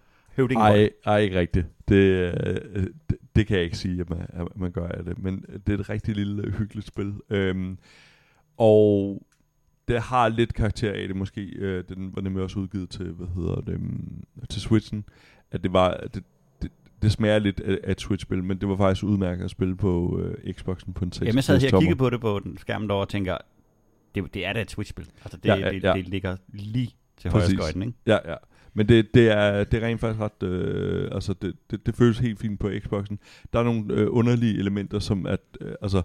Nej, ej, ikke rigtigt. Det, øh, det, det kan jeg ikke sige, at man, at man gør af det. Men det er et rigtig lille hyggeligt spil. Øhm, og det har lidt karakter af det måske. Øh, den var nemlig også udgivet til, hvad hedder det, um, til Switchen. At det var, det, det smager lidt af, af et Switch-spil, men det var faktisk udmærket at spille på øh, Xboxen på en 6 Jamen, jeg sad her og kiggede på det på den skærmen derovre og tænker, det, det er da et Switch-spil. Altså, det, ja, ja, ja. Det, det, ligger lige til højre skøjten, ikke? Ja, ja. Men det, det, er, det er rent faktisk ret, øh, altså det, det, det føles helt fint på Xboxen. Der er nogle øh, underlige elementer, som at, øh, altså,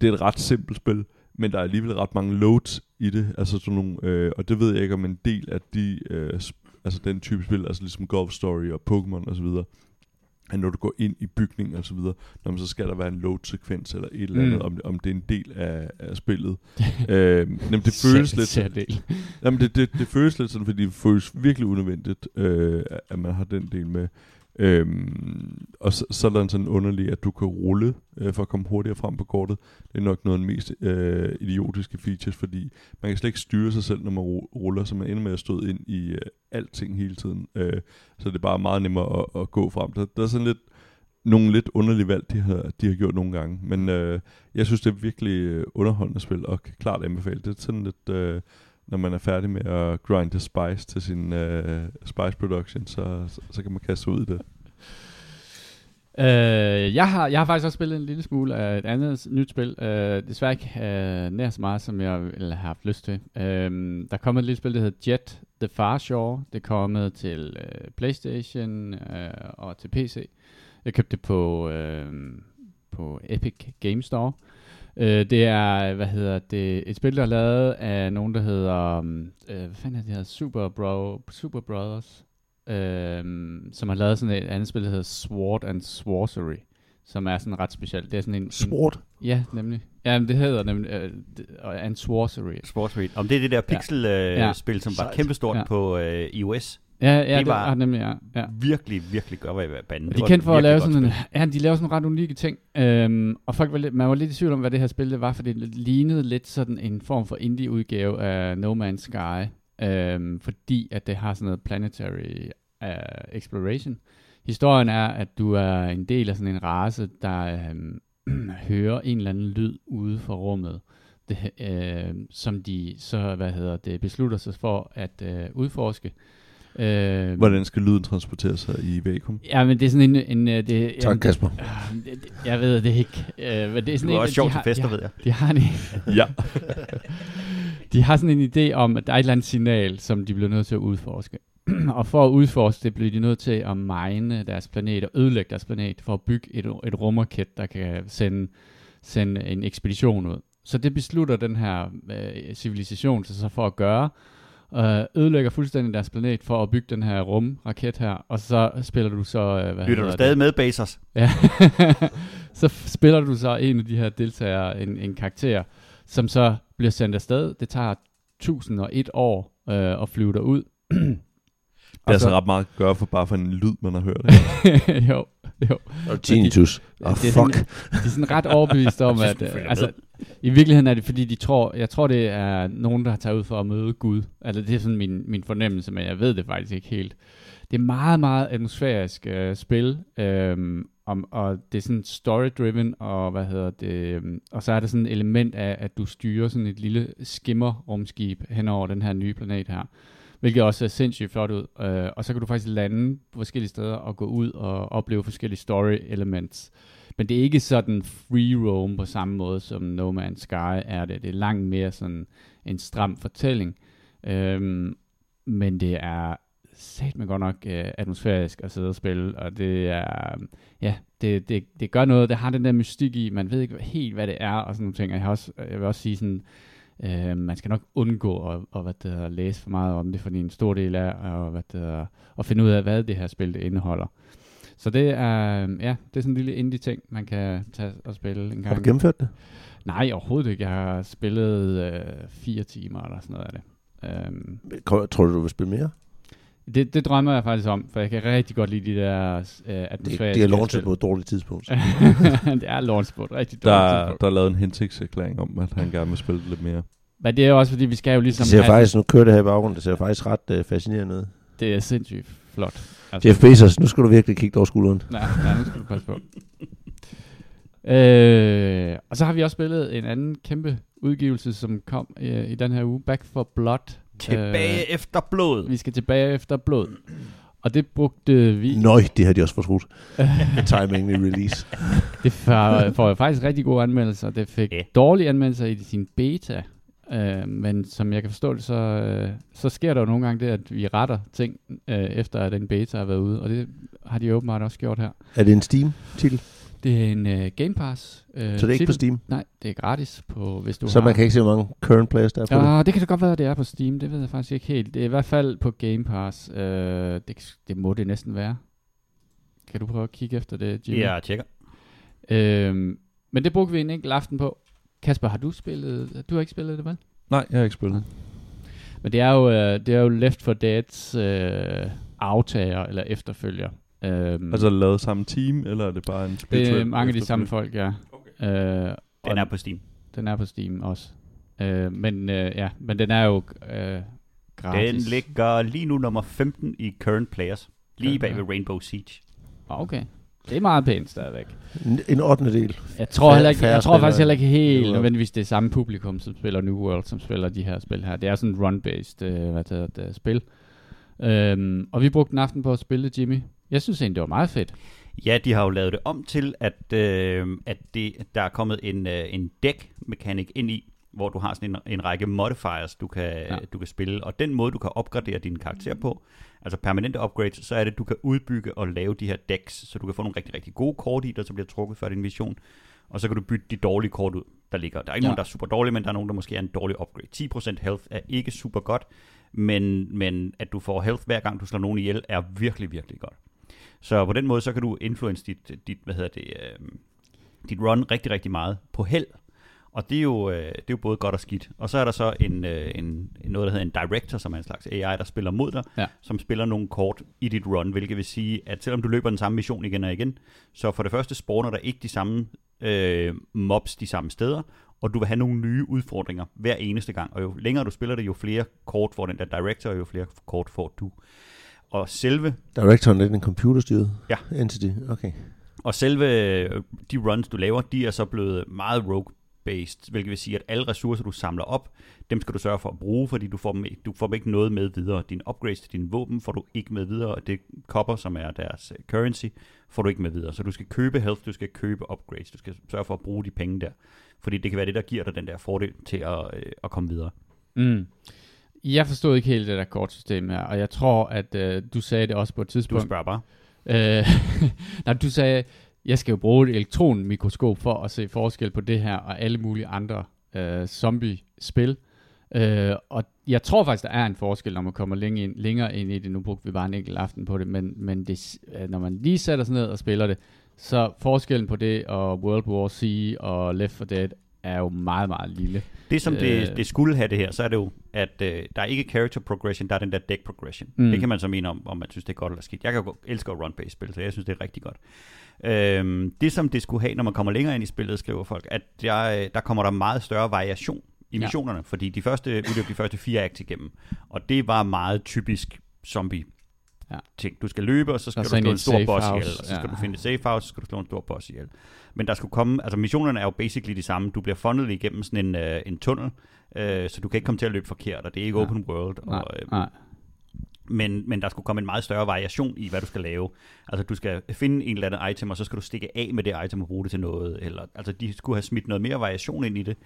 det er et ret simpelt spil, men der er alligevel ret mange loads i det, altså sådan nogle, øh, og det ved jeg ikke om en del af de, øh, altså den type spil, altså ligesom Golf Story og Pokémon og så videre, at når du går ind i bygningen og så videre, når man så skal der være en load-sekvens eller et eller andet, mm. om, om det er en del af, af spillet. [laughs] øh, jamen, det føles lidt... Del. Jamen, det, det, det føles lidt sådan, fordi det føles virkelig unødvendigt, øh, at man har den del med. Øhm, og så, så er der sådan underlig, at du kan rulle øh, for at komme hurtigere frem på kortet. Det er nok noget af den mest øh, idiotiske features, fordi man kan slet ikke styre sig selv, når man ruller, så man ender med at stå ind i øh, alting hele tiden. Øh, så det er bare meget nemmere at, at gå frem. Der, der er sådan lidt nogle lidt underlige valg, de har, de har gjort nogle gange. Men øh, jeg synes, det er virkelig øh, underholdende spil, og kan klart anbefale. Det er sådan lidt... Øh, når man er færdig med at grinde spice til sin uh, spice production, så, så, så kan man kaste ud i det. Uh, jeg, har, jeg har faktisk også spillet en lille smule af et andet nyt spil. Uh, desværre ikke uh, nær så meget, som jeg ville have haft lyst til. Uh, der er kommet et lille spil, der hedder Jet The Far Shore. Det er kommet til uh, Playstation uh, og til PC. Jeg købte det på, uh, på Epic Game Store. Øh, det er, hvad hedder det, et spil, der er lavet af nogen, der hedder, um, øh, hvad fanden er det her, Super, Bro, Super Brothers, øh, som har lavet sådan et andet spil, der hedder Sword and Sorcery, som er sådan ret specielt. Det er sådan en... Sword? En, ja, nemlig. Ja, men det hedder nemlig uh, and Sorcery. Sorcery. Om det er det der pixel-spil, ja. uh, ja. som var kæmpestort ja. på uh, iOS. Ja, ja, det var det, nemlig, ja, ja. virkelig, virkelig godt ved banden. De er kendt for at lave sådan en, ja, de laver sådan ret unikke ting. Øhm, og folk var lidt, man var lidt i tvivl om, hvad det her spil det var, for det lignede lidt sådan en form for indie-udgave af No Man's Sky. Øhm, fordi at det har sådan noget planetary uh, exploration. Historien er, at du er en del af sådan en race, der øhm, [clears throat] hører en eller anden lyd ude for rummet. Det, øh, som de så, hvad hedder det, beslutter sig for at øh, udforske. Øh, Hvordan skal lyden transportere sig i vakuum? Ja, men det er sådan en... en øh, det, tak, Kasper. Øh, det, jeg ved det ikke. Øh, men det er sådan det er også sjovt til fester, ved jeg. De har en, [laughs] ja. de har sådan en idé om, at der er et eller andet signal, som de bliver nødt til at udforske. [clears throat] og for at udforske det, bliver de nødt til at mine deres planet og ødelægge deres planet, for at bygge et, et rumraket, der kan sende, sende en ekspedition ud. Så det beslutter den her øh, civilisation sig så for at gøre, øh, ødelægger fuldstændig deres planet for at bygge den her rumraket her, og så spiller du så... Øh, hvad Lytter du stadig det? med, Bezos? Ja. [laughs] så spiller du så en af de her deltagere, en, en karakter, som så bliver sendt afsted. Det tager 1001 år øh, at flyve derud. [clears throat] Det er altså ret meget at gøre for bare for en lyd, man har hørt. [laughs] jo, jo. Og tinnitus. Oh, fuck. Sådan, de er sådan ret overbevist om, [laughs] at øh, altså, i virkeligheden er det, fordi de tror, jeg tror, det er nogen, der tager ud for at møde Gud. Altså, det er sådan min, min fornemmelse, men jeg ved det faktisk ikke helt. Det er meget, meget atmosfærisk øh, spil, øh, om, og det er sådan story-driven, og hvad hedder det, øhm, og så er der sådan et element af, at du styrer sådan et lille skimmer-rumskib hen over den her nye planet her hvilket også er sindssygt flot ud. øh, og så kan du faktisk lande på forskellige steder og gå ud og opleve forskellige story elements men det er ikke sådan free roam på samme måde, som No Man's Sky er det. Det er langt mere sådan en stram fortælling. Øhm, men det er sat med godt nok øh, atmosfærisk at sidde og spille, og det er, ja, det, det, det gør noget, det har den der mystik i, man ved ikke helt, hvad det er, og sådan nogle ting, og jeg, har også, jeg vil også sige sådan, øh, man skal nok undgå at, at, hvad det, at læse for meget om det, fordi en stor del er at, hvad det, at finde ud af, hvad det her spil det indeholder. Så det er, ja, det er sådan en lille indie ting, man kan tage og spille en gang. Har du gennemført det? Nej, overhovedet ikke. Jeg har spillet øh, fire timer eller sådan noget af det. Um, Tror du, du vil spille mere? Det, det drømmer jeg faktisk om, for jeg kan rigtig godt lide de der uh, atmosfæriske Det, det er launchet på et dårligt tidspunkt. [laughs] det er launchet på et rigtig dårligt der, tidspunkt. Der er lavet en hensigtserklæring om, at han gerne vil spille lidt mere. Men det er jo også, fordi vi skal jo ligesom... Det ser faktisk, nu kører det her i baggrunden, det ser faktisk ret uh, fascinerende ud. Det er sindssygt flot. Altså, Jeff Bezos, nu skal du virkelig kigge over skulderen. Nej, nej, nu skal du passe på. øh, og så har vi også spillet en anden kæmpe udgivelse, som kom øh, i den her uge, Back for Blood. Tilbage øh, efter blod. Vi skal tilbage efter blod. Og det brugte vi... Nøj, det har de også fortrudt. [laughs] Timing i release. det får, får faktisk rigtig gode anmeldelser. Det fik yeah. dårlige anmeldelser i sin beta. Uh, men som jeg kan forstå det, så, uh, så sker der jo nogle gange det, at vi retter ting, uh, efter at den beta har været ude. Og det har de åbenbart også gjort her. Er det en Steam-titel? Det er en uh, Game Pass. Uh, så det er ikke på Steam? Nej, det er gratis, på, hvis du Så har... man kan ikke se, hvor mange current players der er på ja, det? det kan det godt være, at det er på Steam. Det ved jeg faktisk ikke helt. Det er i hvert fald på Game Pass. Uh, det, det må det næsten være. Kan du prøve at kigge efter det, Jimmy? Ja, jeg tjekker. Uh, men det brugte vi en enkelt aften på. Kasper, har du spillet? Du har ikke spillet det, vel? Nej, jeg har ikke spillet. Men det er jo, det er jo Left 4 Dead's uh, aftager eller efterfølger. Um, altså lavet samme team, eller er det bare en Det er mange af de samme folk, ja. Okay. Uh, den er på Steam. Den er på Steam også. Uh, men uh, ja, men den er jo uh, gratis. Den ligger lige nu nummer 15 i current players. Lige bag ved Rainbow Siege. Okay. Det er meget pænt stadigvæk. En, en 8. del. Jeg tror, heller ikke, jeg tror faktisk heller ikke helt nødvendigvis det er samme publikum, som spiller New World, som spiller de her spil her. Det er sådan et run-based uh, hvad det, det, spil. Um, og vi brugte en aften på at spille Jimmy. Jeg synes egentlig, det var meget fedt. Ja, de har jo lavet det om til, at, øh, at det, der er kommet en, øh, en deck-mekanik ind i, hvor du har sådan en, en række modifiers, du kan, ja. du kan spille. Og den måde, du kan opgradere din karakter på, altså permanente upgrades, så er det, at du kan udbygge og lave de her decks, så du kan få nogle rigtig, rigtig gode kort i, der så bliver trukket før din mission. Og så kan du bytte de dårlige kort ud, der ligger. Der er ikke ja. nogen, der er super dårlige, men der er nogen, der måske er en dårlig upgrade. 10% health er ikke super godt, men, men at du får health hver gang, du slår nogen ihjel, er virkelig, virkelig godt. Så på den måde, så kan du influence dit, dit hvad hedder det, øh, dit run rigtig, rigtig meget på held. Og det er, jo, øh, det er jo både godt og skidt. Og så er der så en, øh, en, noget, der hedder en director, som er en slags AI, der spiller mod dig, ja. som spiller nogle kort i dit run, hvilket vil sige, at selvom du løber den samme mission igen og igen, så for det første spawner der ikke de samme øh, mobs de samme steder, og du vil have nogle nye udfordringer hver eneste gang. Og jo længere du spiller det, jo flere kort får den der director, og jo flere kort får du. Og selve... Directoren er en computerstyret ja. entity? Okay. Og selve øh, de runs, du laver, de er så blevet meget rogue-based, hvilket vil sige, at alle ressourcer, du samler op, dem skal du sørge for at bruge, fordi du får dem, du får dem ikke noget med videre. Din upgrades til dine våben får du ikke med videre, og det copper, som er deres øh, currency, får du ikke med videre. Så du skal købe health, du skal købe upgrades, du skal sørge for at bruge de penge der. Fordi det kan være det, der giver dig den der fordel til at, øh, at komme videre. Mm. Jeg forstod ikke helt det der kortsystem her, og jeg tror, at øh, du sagde det også på et tidspunkt. Du spørger bare. Øh, [laughs] nej, du sagde, jeg skal jo bruge et elektronmikroskop for at se forskel på det her og alle mulige andre øh, zombie-spil. Øh, og jeg tror faktisk, der er en forskel, når man kommer længere ind, længere ind i det. Nu brugte vi bare en enkelt aften på det, men, men det, øh, når man lige sætter sig ned og spiller det, så forskellen på det og World War C og Left 4 Dead er jo meget, meget lille. Det, som det, øh, det skulle have det her, så er det jo, at øh, der er ikke character progression, der er den der deck progression. Mm. Det kan man så mene om, om man synes, det er godt eller skidt. Jeg kan jo elske at run-based spil, så jeg synes, det er rigtig godt. Øhm, det, som det skulle have, når man kommer længere ind i spillet, skriver folk, at der, der kommer der meget større variation i missionerne, ja. fordi de første, udløb de første fire akt igennem, og det var meget typisk zombie ja. ting. Du skal løbe, og så skal og du slå en stor boss ihjel, og så skal ja. du finde et safe house, og så skal du slå en stor boss ihjel. Men der skulle komme, altså missionerne er jo basically de samme. Du bliver fundet igennem sådan en, uh, en tunnel, uh, så du kan ikke komme til at løbe forkert, og det er ikke ja. open world. Nej, og, uh, nej. men, men der skulle komme en meget større variation i, hvad du skal lave. Altså, du skal finde en eller anden item, og så skal du stikke af med det item og bruge det til noget. Eller, altså, de skulle have smidt noget mere variation ind i det.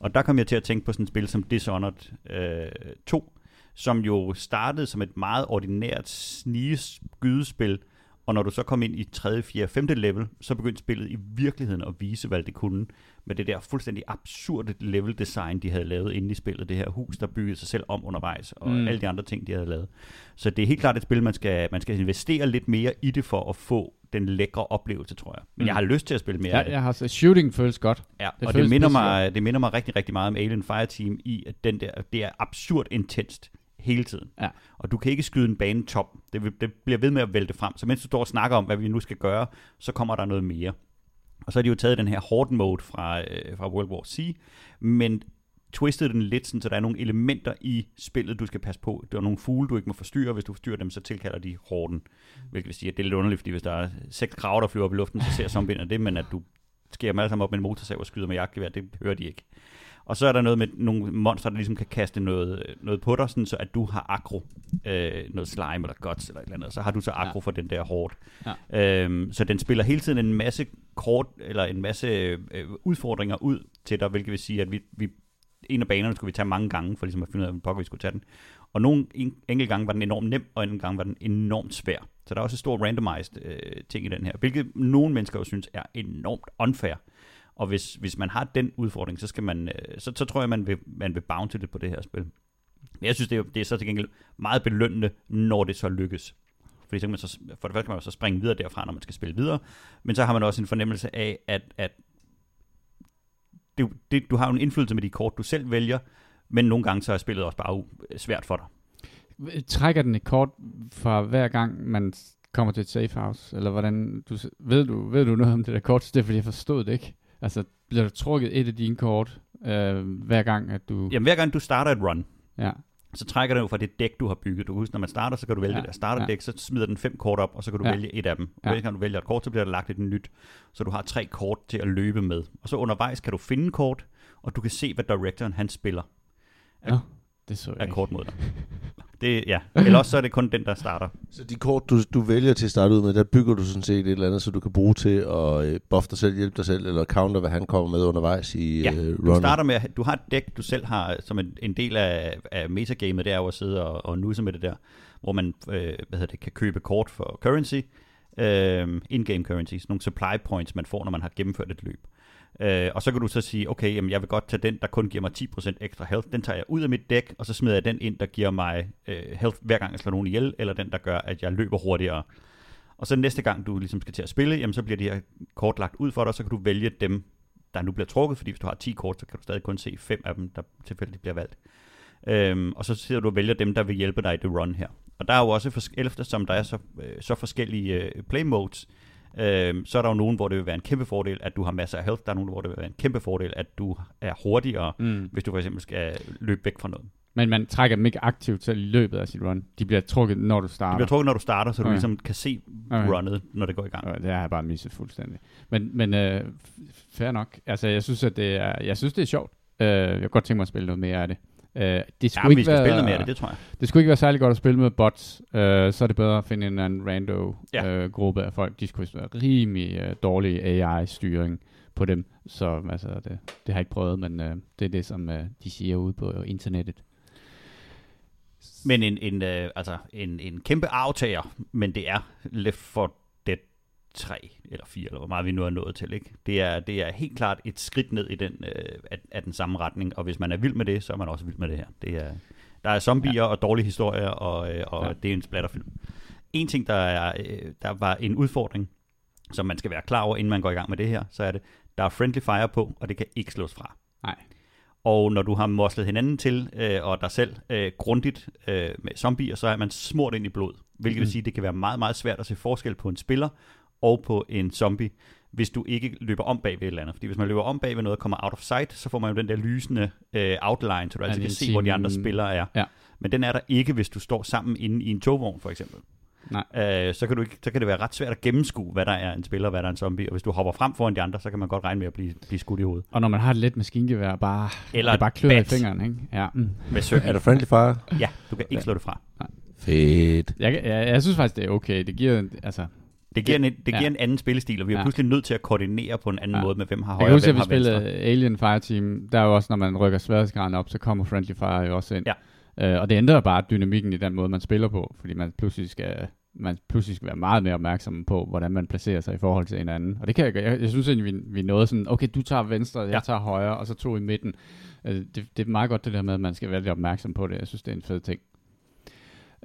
Og der kom jeg til at tænke på sådan et spil som Dishonored øh, 2, som jo startede som et meget ordinært snigeskydespil, og når du så kom ind i 3., 4., 5. level, så begyndte spillet i virkeligheden at vise, hvad det kunne. Med det der fuldstændig absurde level design, de havde lavet inde i spillet. Det her hus, der byggede sig selv om undervejs, og mm. alle de andre ting, de havde lavet. Så det er helt klart et spil, man skal, man skal investere lidt mere i det for at få den lækre oplevelse, tror jeg. Men mm. jeg har lyst til at spille mere ja, af det. Jeg har så shooting føles godt. Ja, det og det minder, mig, det minder mig rigtig, rigtig meget om Alien Fireteam i, at den der, det er absurd intenst hele tiden. Ja. Og du kan ikke skyde en bane top. Det, vil, det bliver ved med at vælte frem. Så mens du står og snakker om, hvad vi nu skal gøre, så kommer der noget mere. Og så har de jo taget den her horde mode fra, øh, fra World War C, men twistet den lidt, sådan, så der er nogle elementer i spillet, du skal passe på. Der er nogle fugle, du ikke må forstyrre. Hvis du forstyrrer dem, så tilkalder de horden. Hvilket vil sige, at det er lidt underligt, fordi hvis der er seks krav, der flyver op i luften, så ser zombierne det, men at du skærer dem alle sammen op med en motorsav og skyder med jagtgevær, det hører de ikke. Og så er der noget med nogle monster, der ligesom kan kaste noget, noget på dig, sådan så at du har agro, øh, noget slime eller guts eller et eller andet, og så har du så agro ja. for den der hårdt. Ja. Øhm, så den spiller hele tiden en masse kort, eller en masse øh, udfordringer ud til dig, hvilket vil sige, at vi, vi en af banerne skulle vi tage mange gange, for ligesom at finde ud af, hvordan vi skulle tage den. Og nogle en, enkelte gange var den enormt nem, og en gang var den enormt svær. Så der er også et stort randomized øh, ting i den her, hvilket nogle mennesker jo synes er enormt unfair. Og hvis, hvis man har den udfordring, så, skal man, øh, så, så tror jeg, man vil, man vil bounce lidt på det her spil. Men jeg synes, det er, det er så til gengæld meget belønnende, når det så lykkes. Fordi så kan man så, for det første kan man så springe videre derfra, når man skal spille videre, men så har man også en fornemmelse af, at, at det, det, du har jo en indflydelse med de kort, du selv vælger, men nogle gange så er spillet også bare øh, svært for dig. Trækker den et kort fra hver gang, man kommer til et safe house? Eller hvordan, du, ved, du, ved du noget om det der kort? Det er fordi, jeg forstod det ikke. Altså, bliver der trukket et af dine kort, øh, hver gang, at du... Jamen, hver gang du starter et run, ja. så trækker det jo fra det dæk, du har bygget. Du kan huske, når man starter, så kan du vælge ja. det der starter ja. så smider den fem kort op, og så kan du ja. vælge et af dem. Ja. Hver gang du vælger et kort, så bliver der lagt et nyt, så du har tre kort til at løbe med. Og så undervejs kan du finde kort, og du kan se, hvad directoren han spiller. Af, ja, det så jeg af kort mod dig. [laughs] Det, ja. [laughs] Eller også så er det kun den, der starter. Så de kort, du, du vælger til at starte ud med, der bygger du sådan set et eller andet, så du kan bruge til at øh, buffe dig selv, hjælpe dig selv, eller counter, hvad han kommer med undervejs i ja, uh, du starter med, du har et dæk, du selv har, som en, en del af, af metagamet, det er jo at sidde og, og nusse med det der, hvor man øh, hvad hedder det, kan købe kort for currency, øh, in-game currency, nogle supply points, man får, når man har gennemført et løb. Øh, og så kan du så sige, okay, jamen, jeg vil godt tage den, der kun giver mig 10% ekstra health. Den tager jeg ud af mit dæk, og så smider jeg den ind, der giver mig øh, health hver gang jeg slår nogen ihjel, eller den, der gør, at jeg løber hurtigere. Og så næste gang, du ligesom skal til at spille, jamen, så bliver de her kort lagt ud for dig, og så kan du vælge dem, der nu bliver trukket, fordi hvis du har 10 kort, så kan du stadig kun se fem af dem, der tilfældigt bliver valgt. Øhm, og så sidder du og vælger dem, der vil hjælpe dig i det run her. Og der er jo også, eftersom der er så, øh, så forskellige øh, play modes, øh, så er der jo nogen, hvor det vil være en kæmpe fordel, at du har masser af health. Der er nogen, hvor det vil være en kæmpe fordel, at du er hurtigere, mm. hvis du for eksempel skal løbe væk fra noget. Men man trækker dem ikke aktivt til i løbet af sit run. De bliver trukket, når du starter. De bliver trukket, når du starter, så okay. du ligesom kan se okay. runnet, når det går i gang. Okay, det har jeg bare misset fuldstændig. Men, men øh, fair nok. Altså, jeg synes, at det er, jeg synes, det er sjovt. Uh, jeg kunne godt tænke mig at spille noget mere af det. Øh, det skulle ja, ikke være, spille med det, det tror jeg. Det skulle ikke være særlig godt at spille med bots. Øh, så er det bedre at finde en anden rando-gruppe ja. øh, af folk. De skulle være rimelig øh, dårlig AI-styring på dem. Så altså, det, det har jeg ikke prøvet, men øh, det er det, som øh, de siger ude på internettet. Men en, en, øh, altså en, en kæmpe aftager, men det er Left for 3 eller 4, eller hvor meget vi nu er nået til. Ikke? Det, er, det er helt klart et skridt ned i den, øh, af, af den samme retning, og hvis man er vild med det, så er man også vild med det her. Det er, der er zombier ja. og dårlige historier, og, øh, og ja. det er en splatterfilm. En ting, der, er, øh, der var en udfordring, som man skal være klar over, inden man går i gang med det her, så er det, der er friendly fire på, og det kan ikke slås fra. Nej. Og når du har moslet hinanden til, øh, og dig selv øh, grundigt øh, med zombier, så er man smurt ind i blod. Hvilket mm. vil sige, at det kan være meget, meget svært at se forskel på en spiller, og på en zombie, hvis du ikke løber om bag ved et eller andet. Fordi hvis man løber om bag ved noget og kommer out of sight, så får man jo den der lysende øh, outline, så du altid kan se, hvor de andre spillere er. Ja. Men den er der ikke, hvis du står sammen inde i en togvogn, for eksempel. Nej. Øh, så, kan du ikke, så kan det være ret svært at gennemskue, hvad der er en spiller, hvad der er en zombie. Og hvis du hopper frem foran de andre, så kan man godt regne med at blive, blive skudt i hovedet. Og når man har et let maskingevær, bare, Eller det bare klør i fingeren, ikke? Ja. Mm. Med er der friendly fire? Ja, du kan ikke slå det fra. Nej. Fedt. Jeg, jeg, jeg synes faktisk, det er okay. Det giver, altså, Det giver, en, det giver Ja. en anden spillestil, og vi er Ja. pludselig nødt til at koordinere på en anden Ja. måde med, hvem har Jeg højre og at hvem vi har venstre. spillede Alien Fireteam. Der er jo også, når man rykker sværhedsgraden op, så kommer Friendly Fire jo også ind. Ja. Øh, og det ændrer bare dynamikken i den måde, man spiller på, fordi man pludselig skal, man pludselig skal være meget mere opmærksom på, hvordan man placerer sig i forhold til hinanden. Og det kan jeg, jeg, jeg synes egentlig, vi, vi nåede sådan, okay, du tager venstre, jeg Ja. tager højre, og så to i midten. Øh, det, det er meget godt det der med, at man skal være lidt opmærksom på det. Jeg synes, det er en fed ting.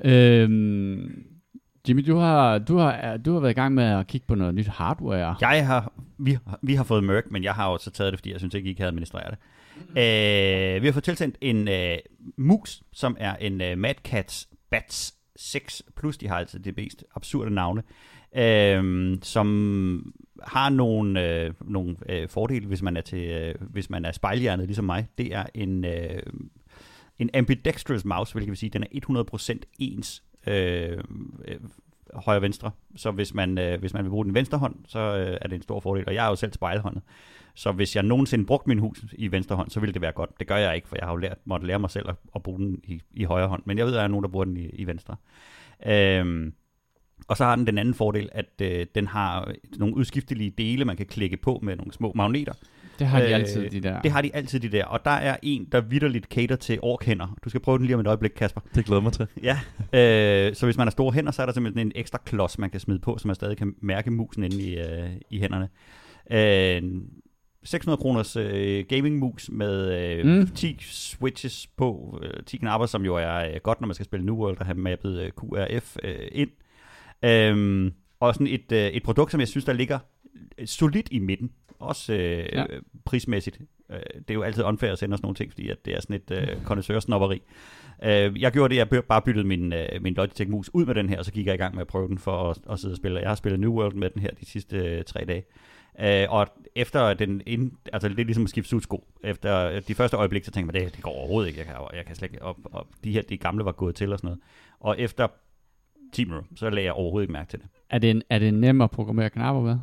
Øhm, Jimmy, du har, du, har, du har været i gang med at kigge på noget nyt hardware. Jeg har, vi, vi har fået Merc, men jeg har også taget det, fordi jeg synes ikke, I kan administrere det. Øh, vi har fået tilsendt en øh, mus, som er en øh, Mad Cats Bats 6 Plus. De har altså det mest absurde navne. Øh, som har nogle, øh, nogle øh, fordele, hvis man er til, øh, hvis man er spejlhjernet ligesom mig. Det er en, øh, en ambidextrous mouse, hvilket vil sige, at den er 100% ens øh, øh højre-venstre. Så hvis man, øh, hvis man vil bruge den venstre hånd, så øh, er det en stor fordel. Og jeg er jo selv spejlhåndet. Så hvis jeg nogensinde brugte min hus i venstre hånd, så ville det være godt. Det gør jeg ikke, for jeg har jo lært, måtte lære mig selv at, at bruge den i, i højre hånd. Men jeg ved, at der er nogen, der bruger den i, i venstre. Øhm, og så har den den anden fordel, at øh, den har nogle udskiftelige dele, man kan klikke på med nogle små magneter. Det har de Øh, altid, de der. Det har de altid, de der. Og der er en, der vidderligt cater til orkhænder. Du skal prøve den lige om et øjeblik, Kasper. Det glæder mig til. Ja, øh, så hvis man har store hænder, så er der simpelthen en ekstra klods, man kan smide på, så man stadig kan mærke musen inde i, øh, i hænderne. Øh, 600 kroners øh, gaming mus med øh, Mm. mm. 10 switches på, øh, 10 knapper, som jo er øh, godt, når man skal spille New World og have mappet øh, QRF øh, ind. Øh, og sådan et, øh, et produkt, som jeg synes, der ligger øh, solidt i midten. Også øh, Ja. prismæssigt. Øh, det er jo altid unfair at sende os nogle ting, fordi at det er sådan et øh, kondensørsnopperi. Øh, jeg gjorde det, jeg bare byttede min, øh, min Logitech mus ud med den her, og så gik jeg i gang med at prøve den for at, at sidde og spille. Jeg har spillet New World med den her de sidste øh, tre dage. Øh, og efter den ind, altså det er ligesom at skifte sudsko. Efter de første øjeblik, så tænkte jeg, det, det går overhovedet ikke. Jeg kan, jeg kan slet ikke op, op. De her, de gamle var gået til og sådan noget. Og efter 10 minutter, så lagde jeg overhovedet ikke mærke til det. Er det, en, er det nemt at programmere knapper med?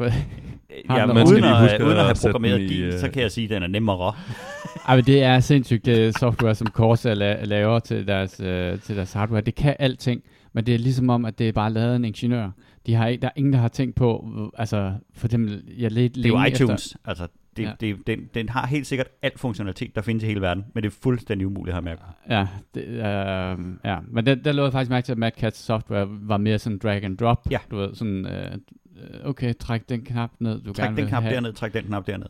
Ja, men Man skal uden, at, huske uden at have programmeret i, din, øh, så kan jeg sige, at den er nemmere. Ej, men det er sindssygt, det software, som Corsair la- laver til deres, øh, til deres hardware. Det kan alting, men det er ligesom om, at det er bare lavet af en ingeniør. De har ikke, der er ingen, der har tænkt på, øh, altså for eksempel, jeg lidt Det er jo iTunes. Efter, Altså, det, Ja. det, den, den har helt sikkert al funktionalitet, der findes i hele verden, men det er fuldstændig umuligt at have mærke. ja, det, øh, ja, men der, der lå jeg faktisk mærke til, at Mad Cat's software var mere sådan drag and drop. Ja. Du ved, sådan, øh, okay, træk den knap ned, du Træk gerne den knap have. derned, træk den knap derned.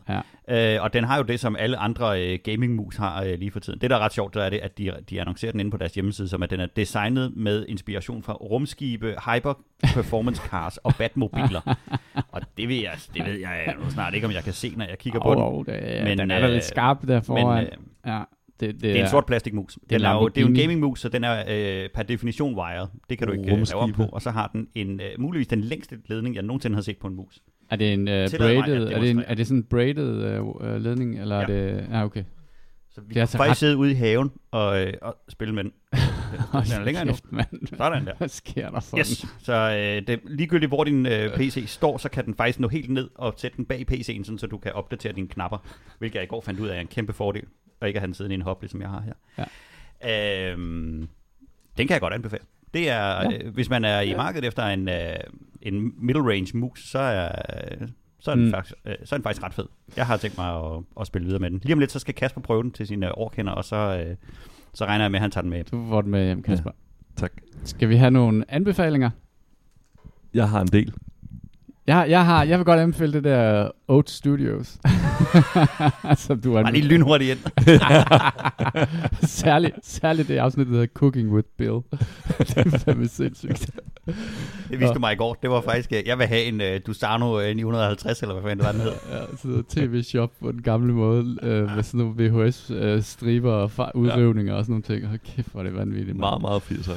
Ja. Øh, og den har jo det, som alle andre øh, gaming-mus har øh, lige for tiden. Det, der er ret sjovt, der er det, at de, de annoncerer den inde på deres hjemmeside, som at den er designet med inspiration fra rumskibe, hyper performance [laughs] cars og batmobiler. og det ved, jeg, det ved jeg nu snart ikke, om jeg kan se, når jeg kigger på den. Oh, det, men, Men, den er da øh, lidt skarp der foran. Men, øh, ja, det, det, det er en sort plastikmus. det er jo, det er jo en gaming-mus, så den er øh, per definition wired. Det kan du ikke øh, lave om på. Og så har den en, øh, muligvis den længste ledning, jeg nogensinde har set på en mus. Er det en Tillad mig at braided, er det, en, er det sådan en braided uh, ledning, eller ja. er det, ja okay. Så vi Det er kan altså faktisk ret- sidde ude i haven og, øh, og spille med den. [laughs] Den er længere endnu. Sådan der. Hvad sker der for Yes, så øh, det, ligegyldigt hvor din øh, PC står, så kan den faktisk nå helt ned og sætte den bag PC'en, sådan, så du kan opdatere dine knapper, hvilket jeg i går fandt ud af er en kæmpe fordel, og ikke at have den siddende i en hop, ligesom jeg har her. Ja. Øhm, den kan jeg godt anbefale. Det er, Ja. ja. øh, hvis man er i markedet efter en, øh, en middle range mus, så er, øh, så, er den Mm. faktisk, øh, så er den faktisk ret fed. Jeg har tænkt mig at, at spille videre med den. Lige om lidt, så skal Kasper prøve den til sine årkender, og så, øh, så regner jeg med, at han tager den med. Du får den med hjem, Kasper. Tak. Skal vi have nogle anbefalinger? Jeg har en del. Jeg, jeg, har, jeg vil godt anbefale det der Oat Studios. [laughs] Som du Bare lige lynhurtigt ind. [laughs] særligt, særligt det afsnit, der hedder Cooking with Bill. [laughs] det er fandme sindssygt. Det viste du mig i går. Det var faktisk, øh, jeg vil have en uh, Dusano øh, 950, eller hvad fanden det var, den hed. Ja, tv-shop på den gamle måde, øh, med sådan nogle VHS-striber og fa- udrivninger og sådan nogle ting. Hold kæft, hvor er det vanvittigt. mand. Meget, meget 80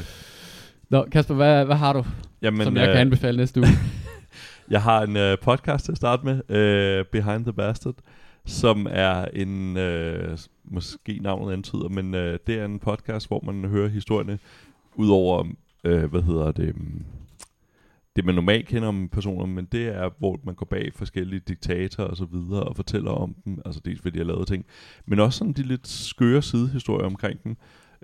Nå, Kasper, hvad, hvad har du, Jamen, Men, som jeg øh, kan anbefale næste uge? Jeg har en øh, podcast til at starte med, øh, Behind the Bastard, som er en, øh, måske navnet antyder, men øh, det er en podcast, hvor man hører historierne ud over, øh, hvad hedder det, mm, det man normalt kender om personer, men det er, hvor man går bag forskellige diktatorer og så videre og fortæller om dem, altså dels fordi de har lavet ting, men også sådan de lidt skøre sidehistorier omkring dem.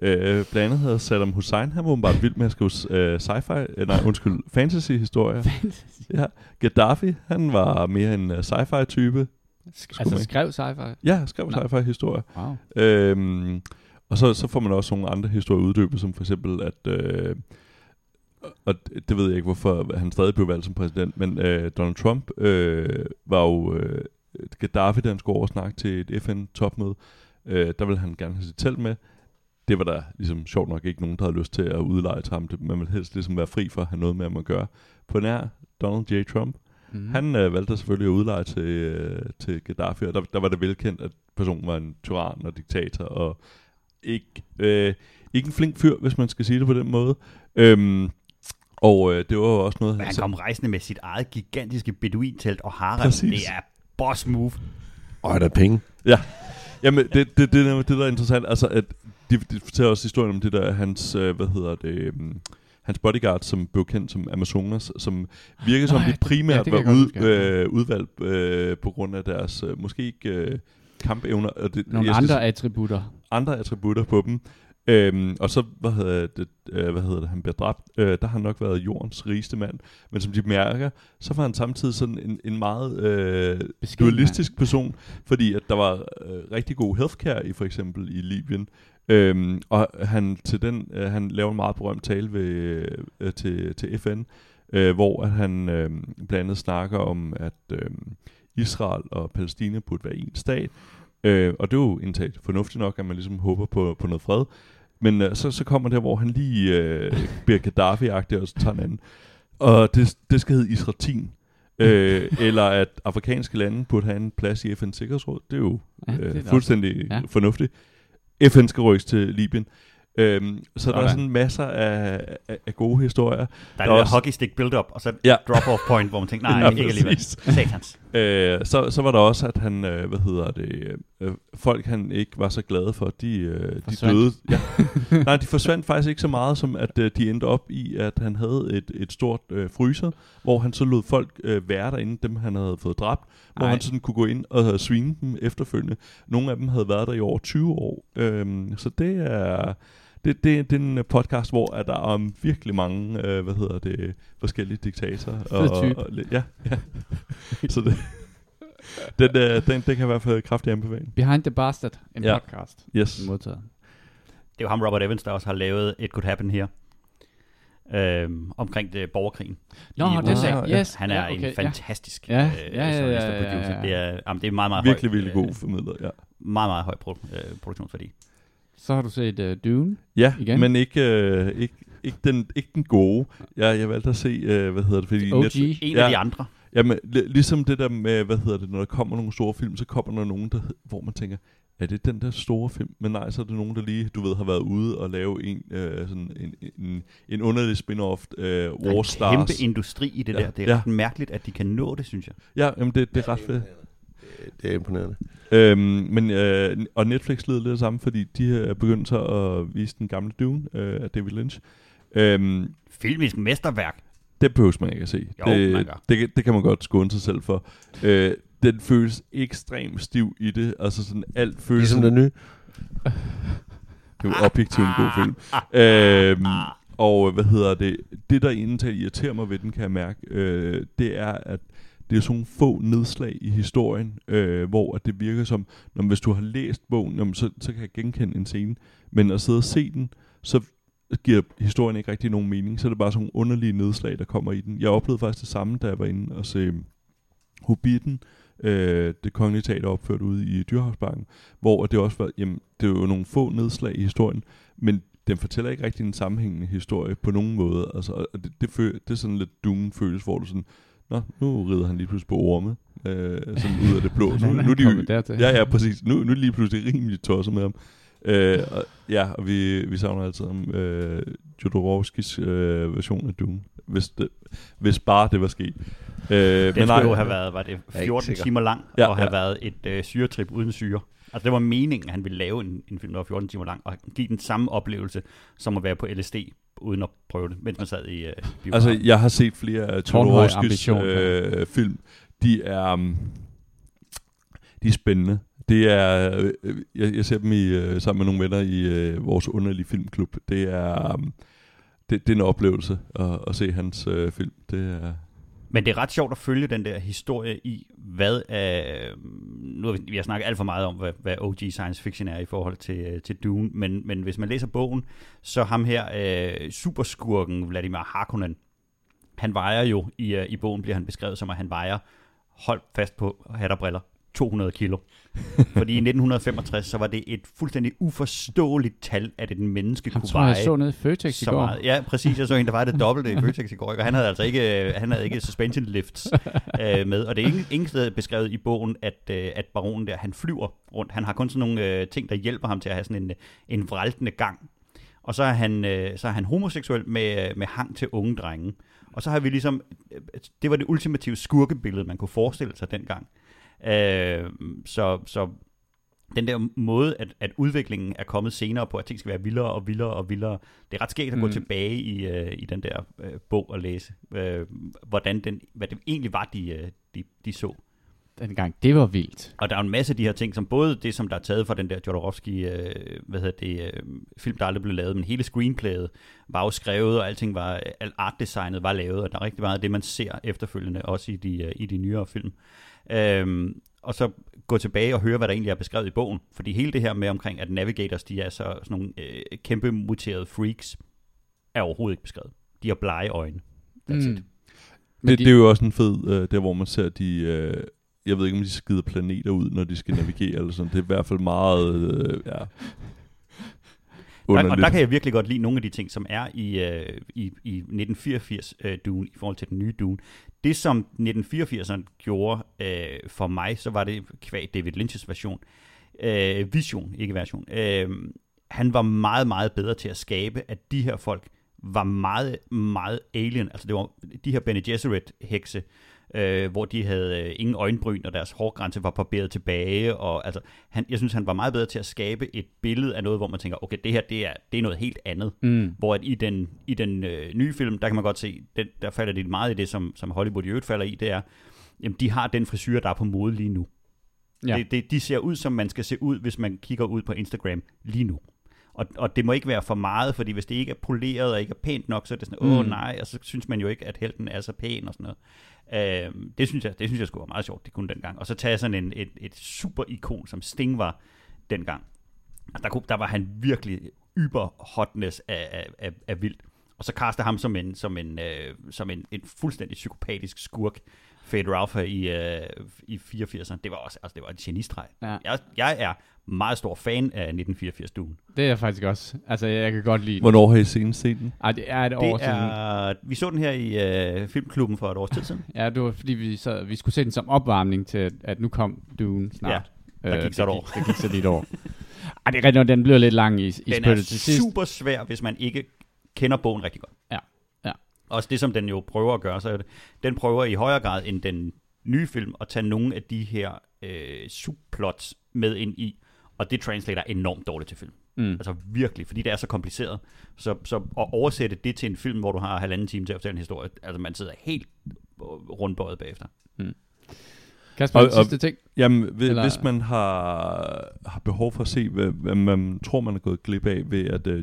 Øh, blandt andet hedder Saddam Hussein, han var åbenbart vild med at skrive øh, sci-fi, øh, nej undskyld, fantasy-historier. Fantasy. Ja, Gaddafi, han var mere en uh, sci-fi type. Sk- altså man- skrev sci-fi? Ja, skrev Nå. sci-fi historier. Wow. Øhm, og så, så får man også nogle andre historier uddybet, som for eksempel, at... Øh, og det ved jeg ikke, hvorfor han stadig blev valgt som præsident, men øh, Donald Trump øh, var jo... Øh, Gaddafi, da han skulle over snakke til et FN-topmøde, øh, der ville han gerne have sit telt med. Det var der ligesom sjovt nok ikke nogen, der havde lyst til at udleje til ham. Det- Man ville helst ligesom være fri for at have noget med ham at gøre. På nær Donald J. Trump, Mm. Han øh, valgte selvfølgelig at udleje til, øh, til Gaddafi, og der, der var det velkendt, at personen var en tyran og diktator, og ikke, øh, ikke en flink fyr, hvis man skal sige det på den måde. Øhm, og øh, det var jo også noget... Men han kom rejsende med sit eget gigantiske beduintelt og harem. Præcis. Det er boss move. Og er der penge? Jamen, det, det, det, det, er det, der er interessant, altså, at de, de fortæller også historien om det der, hans, øh, hvad hedder det, um, hans bodyguard, som blev kendt som Amazonas, som virker som ja, de primært ja, var ud, øh, udvalgt øh, på grund af deres, øh, måske ikke øh, kampevner, og det, Nogle jeg andre attributter. andre attributter på dem. Øhm, og så, hvad hedder det, øh, hvad hedder det, han bliver dræbt, øh, der har han nok været jordens rigeste mand. Men som de mærker, så var han samtidig sådan en, en meget øh, Beskeden dualistisk person, fordi at der var øh, rigtig god healthcare i for eksempel i Libyen. Øhm, og han til den øh, han laver en meget berømt tale ved, øh, til, til FN, øh, hvor at han øh, blandt andet snakker om, at øh, Israel og Palæstina burde være en stat. Øh, og det er jo indtaget fornuftigt nok, at man ligesom håber på, på noget fred. Men øh, så, så kommer der, hvor han lige øh, bliver Gaddafi-agtig, og så tager en anden. Og det, det skal hedde Isratin. Øh, [laughs] eller at afrikanske lande burde have en plads i FN's Sikkerhedsråd. Det er jo Ja, ja, det er øh, fuldstændig Ja. ja. fornuftigt. FN skal rykkes til Libyen. Øhm, så der er Sådan. sådan masser af, af, af gode historier. Der er Der er også- hockey stick build-up, og så Ja. drop-off point, hvor man tænker, nej, [laughs] Ja, ikke alligevel. Satans. Øh, så, så var der også, at han, øh, hvad hedder det, øh, folk han ikke var så glade for, de, øh, de døde. [laughs] Ja. Nej, de forsvandt faktisk ikke så meget, som at øh, de endte op i, at han havde et, et stort øh, fryser, hvor han så lod folk øh, være derinde, dem han havde fået dræbt, hvor Ej. han sådan kunne gå ind og svine dem efterfølgende. Nogle af dem havde været der i over 20 år. Øhm, så det er... Det, det, det er en podcast, hvor at der er om virkelig mange, øh, hvad hedder det, forskellige diktatorer. Fed type. og, ja, ja. [laughs] så det, den, øh, den, den kan i hvert fald kraftigt anbefale. Behind the Bastard, en Ja. podcast. Yes. Modtaget. Det er jo ham, Robert Evans, der også har lavet It Could Happen Here. Øhm, omkring det, borgerkrigen. Nå, i det USA. er yes. Han er ja, ja, okay, en fantastisk Ja. øh, Ja, ja, ja, og ja, ja, producer. ja. Det er, jamen, det er meget, meget Virkelig, høj, virkelig god formidler, ja. Meget, meget høj pro- øh, produktionsværdi. Så har du set uh, Dune. Ja, Igen? men ikke, øh, ikke, ikke, den, ikke den gode. Jeg, jeg valgte at se, øh, hvad hedder det, fordi... OG. En Ja. af de andre. Jamen, li- ligesom det der med, hvad hedder det, når der kommer nogle store film, så kommer der nogen, der, hvor man tænker, er det den der store film? Men nej, så er det nogen, der lige, du ved, har været ude og lave en, øh, sådan en, en, en underlig spin-off, øh, Der er War en Stars. kæmpe industri i det Ja. der. Det er Ja. ret mærkeligt, at de kan nå det, synes jeg. Ja, jamen det, det er ret fedt. Det, er imponerende. Øhm, men, øh, og Netflix led lidt det samme, fordi de er begyndt så at vise den gamle Dune øh, af David Lynch. Øhm, Filmisk mesterværk. det behøver man ikke at se. Jo, det, man gør. det, det kan man godt skåne sig selv for. Øh, den føles ekstremt stiv i det. Altså sådan alt føles... Ligesom den nye. Det er jo objektivt en god film. Øhm, og hvad hedder det? Det, der egentlig irriterer mig ved den, kan jeg mærke, øh, det er, at det er sådan nogle få nedslag i historien, øh, hvor at det virker som, når hvis du har læst bogen, jamen, så, så kan jeg genkende en scene. Men at sidde og se den, så giver historien ikke rigtig nogen mening. Så er det bare sådan nogle underlige nedslag, der kommer i den. Jeg oplevede faktisk det samme, da jeg var inde og se øhm, Hobbiten, øh, det kongelige teater opført ude i Dyrhavsbanken, hvor det også var, jamen, det er jo nogle få nedslag i historien, men den fortæller ikke rigtig en sammenhængende historie på nogen måde. Altså, og det, det, føl, det er sådan lidt dune føles, hvor du sådan, Nå, nu rider han lige pludselig på orme, øh, sådan ud af det blå. Så [laughs] nu, nu er de, dertil. ja, ja, præcis. Nu, nu er det lige pludselig rimelig tosset med ham. Øh, og, ja, og vi, vi savner altid om øh, Jodorowskis øh, version af Dune, hvis, det, hvis bare det var sket. Øh, Den skulle jo have været, var det ikke 14 sikker. timer lang, Ja, og have ja. været et øh, syretrip uden syre. Altså det var meningen, at han ville lave en, en film, der var 14 timer lang, og give den samme oplevelse, som at være på LSD, uden at prøve det, mens man sad i øh, biografen. Altså, jeg har set flere Jodorowskis ambition, øh, film. De er, um, de er spændende. Det er, øh, jeg, jeg ser dem i, øh, sammen med nogle venner i øh, vores underlige filmklub. Det er, um, det, det er en oplevelse at, at se hans øh, film. Det er, Men det er ret sjovt at følge den der historie i, hvad øh, nu har vi, vi har snakket alt for meget om, hvad, hvad OG science fiction er i forhold til, øh, til Dune, men, men hvis man læser bogen, så ham her, øh, superskurken Vladimir Harkonnen, han vejer jo, i, øh, i bogen bliver han beskrevet som, at han vejer, hold fast på hat og briller, 200 kilo. [laughs] Fordi i 1965, så var det et fuldstændig uforståeligt tal, at et menneske Ham kunne tror veje jeg så nede i Føtex i går. meget. Ja, præcis. Jeg så en, der var det dobbelte i Føtex i går, og han havde altså ikke, han havde ikke suspension lifts [laughs] øh, med. Og det er ingen, ingen sted beskrevet i bogen, at, øh, at baronen der, han flyver rundt. Han har kun sådan nogle øh, ting, der hjælper ham til at have sådan en, en vraltende gang. Og så er han, øh, så er han homoseksuel med, med hang til unge drenge. Og så har vi ligesom, øh, det var det ultimative skurkebillede, man kunne forestille sig dengang. Øh, så, så den der måde, at, at udviklingen er kommet senere på, at ting skal være vildere og vildere og vildere, det er ret skægt at gå Mm. tilbage i, øh, i den der øh, bog og læse, øh, hvordan den, hvad det egentlig var, de, øh, de, de så. Dengang, det var vildt. Og der er en masse af de her ting, som både det, som der er taget fra den der Jodorowsky, øh, hvad hedder det, øh, film, der aldrig blev lavet, men hele screenplayet var jo skrevet, og alting var, alt artdesignet var lavet, og der er rigtig meget af det, man ser efterfølgende, også i de, øh, i de nyere film. Øhm, og så gå tilbage og høre, hvad der egentlig er beskrevet i bogen. Fordi hele det her med omkring, at navigators, de er så sådan nogle øh, kæmpe muterede freaks, er overhovedet ikke beskrevet. De har blege øjne. That's Mm. it. Men det, de- det er jo også en fed, øh, der hvor man ser de, øh, jeg ved ikke om de skider planeter ud, når de skal navigere eller sådan. Det er i hvert fald meget, øh, ja, Der, og der underligt. kan jeg virkelig godt lide nogle af de ting, som er i, øh, i, i 1984 øh, i forhold til den nye Dune. Det, som 1984'eren gjorde øh, for mig, så var det kvæg David Lynch's version. Øh, vision, ikke version. Øh, han var meget, meget bedre til at skabe, at de her folk var meget, meget alien. Altså det var de her Bene Gesserit hekse, øh, hvor de havde øh, ingen øjenbryn, og deres hårgrænse var barberet tilbage. Og, altså, han, jeg synes, han var meget bedre til at skabe et billede af noget, hvor man tænker, okay, det her det er, det er noget helt andet. Mm. Hvor at i den, i den øh, nye film, der kan man godt se, den, der falder det meget i det, som, som Hollywood i øvrigt falder i, det er, jamen de har den frisyr, der er på mode lige nu. Ja. Det, det, de ser ud, som man skal se ud, hvis man kigger ud på Instagram lige nu. Og, og det må ikke være for meget, fordi hvis det ikke er poleret og ikke er pænt nok, så er det sådan, åh Mm. nej, og så synes man jo ikke, at helten er så pæn og sådan noget. Øh, det, synes jeg, det synes jeg skulle være meget sjovt, det kunne dengang. Og så tage sådan en, et, et super ikon, som Sting var dengang. Der, kunne, der var han virkelig yber hotness af, af, af, af vildt. Og så kaster ham som en, som en, øh, som en, en fuldstændig psykopatisk skurk. Fade Ralph i, øh, i 84'erne. Det var også altså, det var en genistreg. Ja. Jeg, jeg er meget stor fan af 1984 Dune. Det er jeg faktisk også. Altså, jeg kan godt lide den. Hvornår har I senest set den? Ej, det er et år Det siden. er, vi så den her i øh, filmklubben for et års tid siden. Ja, det var fordi, vi, så, vi skulle se den som opvarmning til, at, nu kom Dune snart. Ja, der gik så et det år. Der gik så lidt over. Ej, det er rigtigt, den blev lidt lang i, i Den er spyttet til sidst. super svær, hvis man ikke kender bogen rigtig godt. Ja. Også det, som den jo prøver at gøre, så er det, den prøver i højere grad end den nye film at tage nogle af de her øh, subplots med ind i, og det translater enormt dårligt til film. Mm. Altså virkelig, fordi det er så kompliceret. Så, så at oversætte det til en film, hvor du har halvanden time til at fortælle en historie, altså man sidder helt rundbøjet bagefter. Kasper, Og- og, og- sidste ting. Jamen, hvis, Eller- hvis man har, har behov for at se, hvad, hvad man tror, man er gået glip af ved, at uh,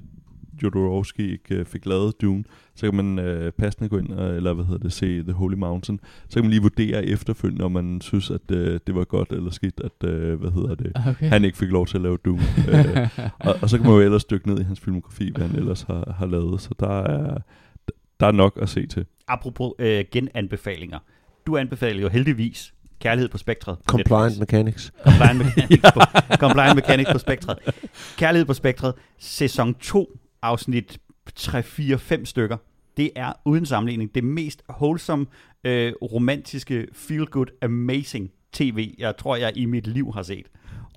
Jodorowsky ikke uh, fik lavet Dune, så kan man uh, passende gå ind, og, eller hvad hedder det, se The Holy Mountain. Så kan man lige vurdere efterfølgende, om man synes, at uh, det var godt eller skidt, at, uh, hvad hedder det, Okay. han ikke fik lov til at lave Dune. uh, [laughs] og, og så kan man jo ellers dykke ned i hans filmografi, hvad han ellers har, har lavet. Så der er, der er nok at se til. Apropos øh, genanbefalinger. Du anbefaler jo heldigvis Kærlighed på Spektret. Compliant Netflix. Mechanics. Compliant [laughs] Mechanics på, Compliant Mechanics på Spektret. Kærlighed på Spektret, sæson 2, afsnit 3, 4, 5 stykker. Det er uden sammenligning det mest wholesome, øh, romantiske, feel-good, amazing tv, jeg tror, jeg i mit liv har set.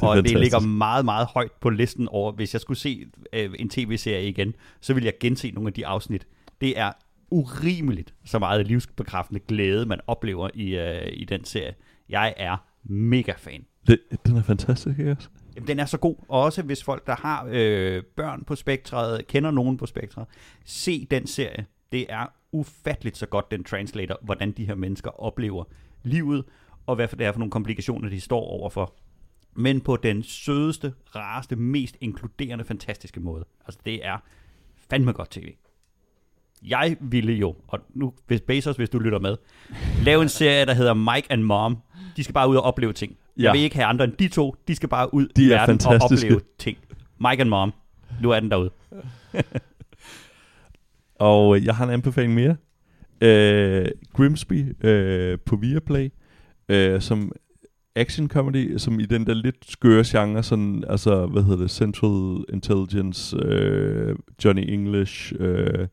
Og det fantastisk. ligger meget, meget højt på listen over, hvis jeg skulle se øh, en tv-serie igen, så ville jeg gense nogle af de afsnit. Det er urimeligt så meget livsbekræftende glæde, man oplever i, øh, i den serie. Jeg er mega fan. Det, den er fantastisk, ikke? Jamen, den er så god. Og også hvis folk, der har øh, børn på spektret, kender nogen på spektret, se den serie. Det er ufatteligt så godt, den translator, hvordan de her mennesker oplever livet, og hvad for det er for nogle komplikationer, de står overfor. men på den sødeste, rareste, mest inkluderende, fantastiske måde. Altså, det er fandme godt tv. Jeg ville jo, og nu, hvis Bezos, hvis du lytter med, lave en serie, der hedder Mike and Mom. De skal bare ud og opleve ting. Ja. Jeg vil ikke have andre end de to. De skal bare ud de i verden og opleve ting. Mike and Mom. Nu er den derude. [laughs] og jeg har en anbefaling mere. Uh, Grimsby uh, på Viaplay, uh, som action comedy, som i den der lidt skøre genre, sådan, altså, hvad hedder det, Central Intelligence, uh, Johnny English, uh,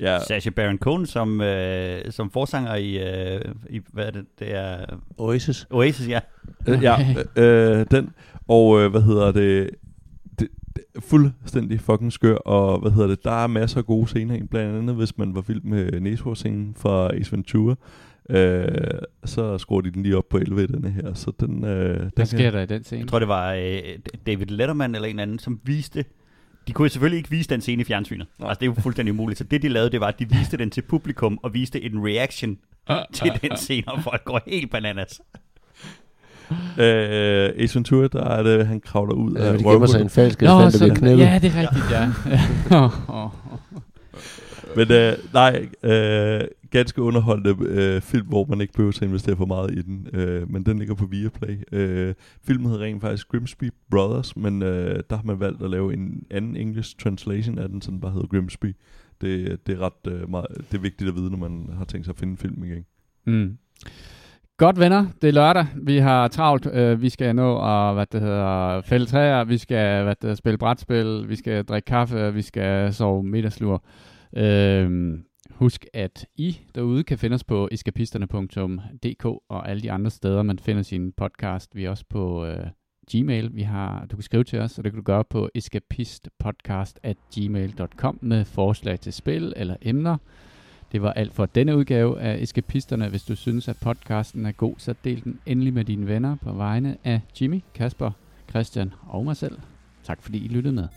Ja. Sacha Baron Cohen som, øh, som forsanger i, øh, i, hvad er det, det er... Oasis. Oasis, ja. Øh, ja, øh, den. Og øh, hvad hedder det, det, det fuldstændig fucking skør, og hvad hedder det, der er masser af gode scener i, blandt andet hvis man var vild med næsehårsscenen fra Ace Ventura, øh, så skruer de den lige op på 11 denne her, så den... Øh, Hvad sker der i den scene? Jeg tror, det var øh, David Letterman eller en anden, som viste de kunne selvfølgelig ikke vise den scene i fjernsynet. Nej. Altså, det er jo fuldstændig umuligt. Så det, de lavede, det var, at de viste den til publikum, og viste en reaction [laughs] til den scene, og folk går helt bananas. Øh, Ace Ventura, der er det, han kravler ud ja, af røvhullet. gemmer sig en falsk elefant, der bliver knæppet. Ja, det er rigtigt, ja. [laughs] Øh, men øh, nej, øh, ganske underholdende øh, film, hvor man ikke behøver at investere for meget i den. Øh, men den ligger på Viaplay. Øh, filmen hedder rent faktisk Grimsby Brothers, men øh, der har man valgt at lave en anden engelsk translation af den, som bare hedder Grimsby. Det, det er ret øh, meget, det er vigtigt at vide, når man har tænkt sig at finde en film igen. Mm. Godt venner, det er lørdag. Vi har travlt. Uh, vi skal nå at hvad det hedder, fælde træer, vi skal hvad det hedder, spille brætspil, vi skal drikke kaffe, vi skal sove middagslur. Øh, Husk, at I derude kan finde os på eskapisterne.dk og alle de andre steder, man finder sin podcast. Vi er også på øh, Gmail. Vi har, du kan skrive til os, og det kan du gøre på escapistpodcast.gmail.com med forslag til spil eller emner. Det var alt for denne udgave af Eskapisterne. Hvis du synes, at podcasten er god, så del den endelig med dine venner på vegne af Jimmy, Kasper, Christian og mig selv. Tak fordi I lyttede med.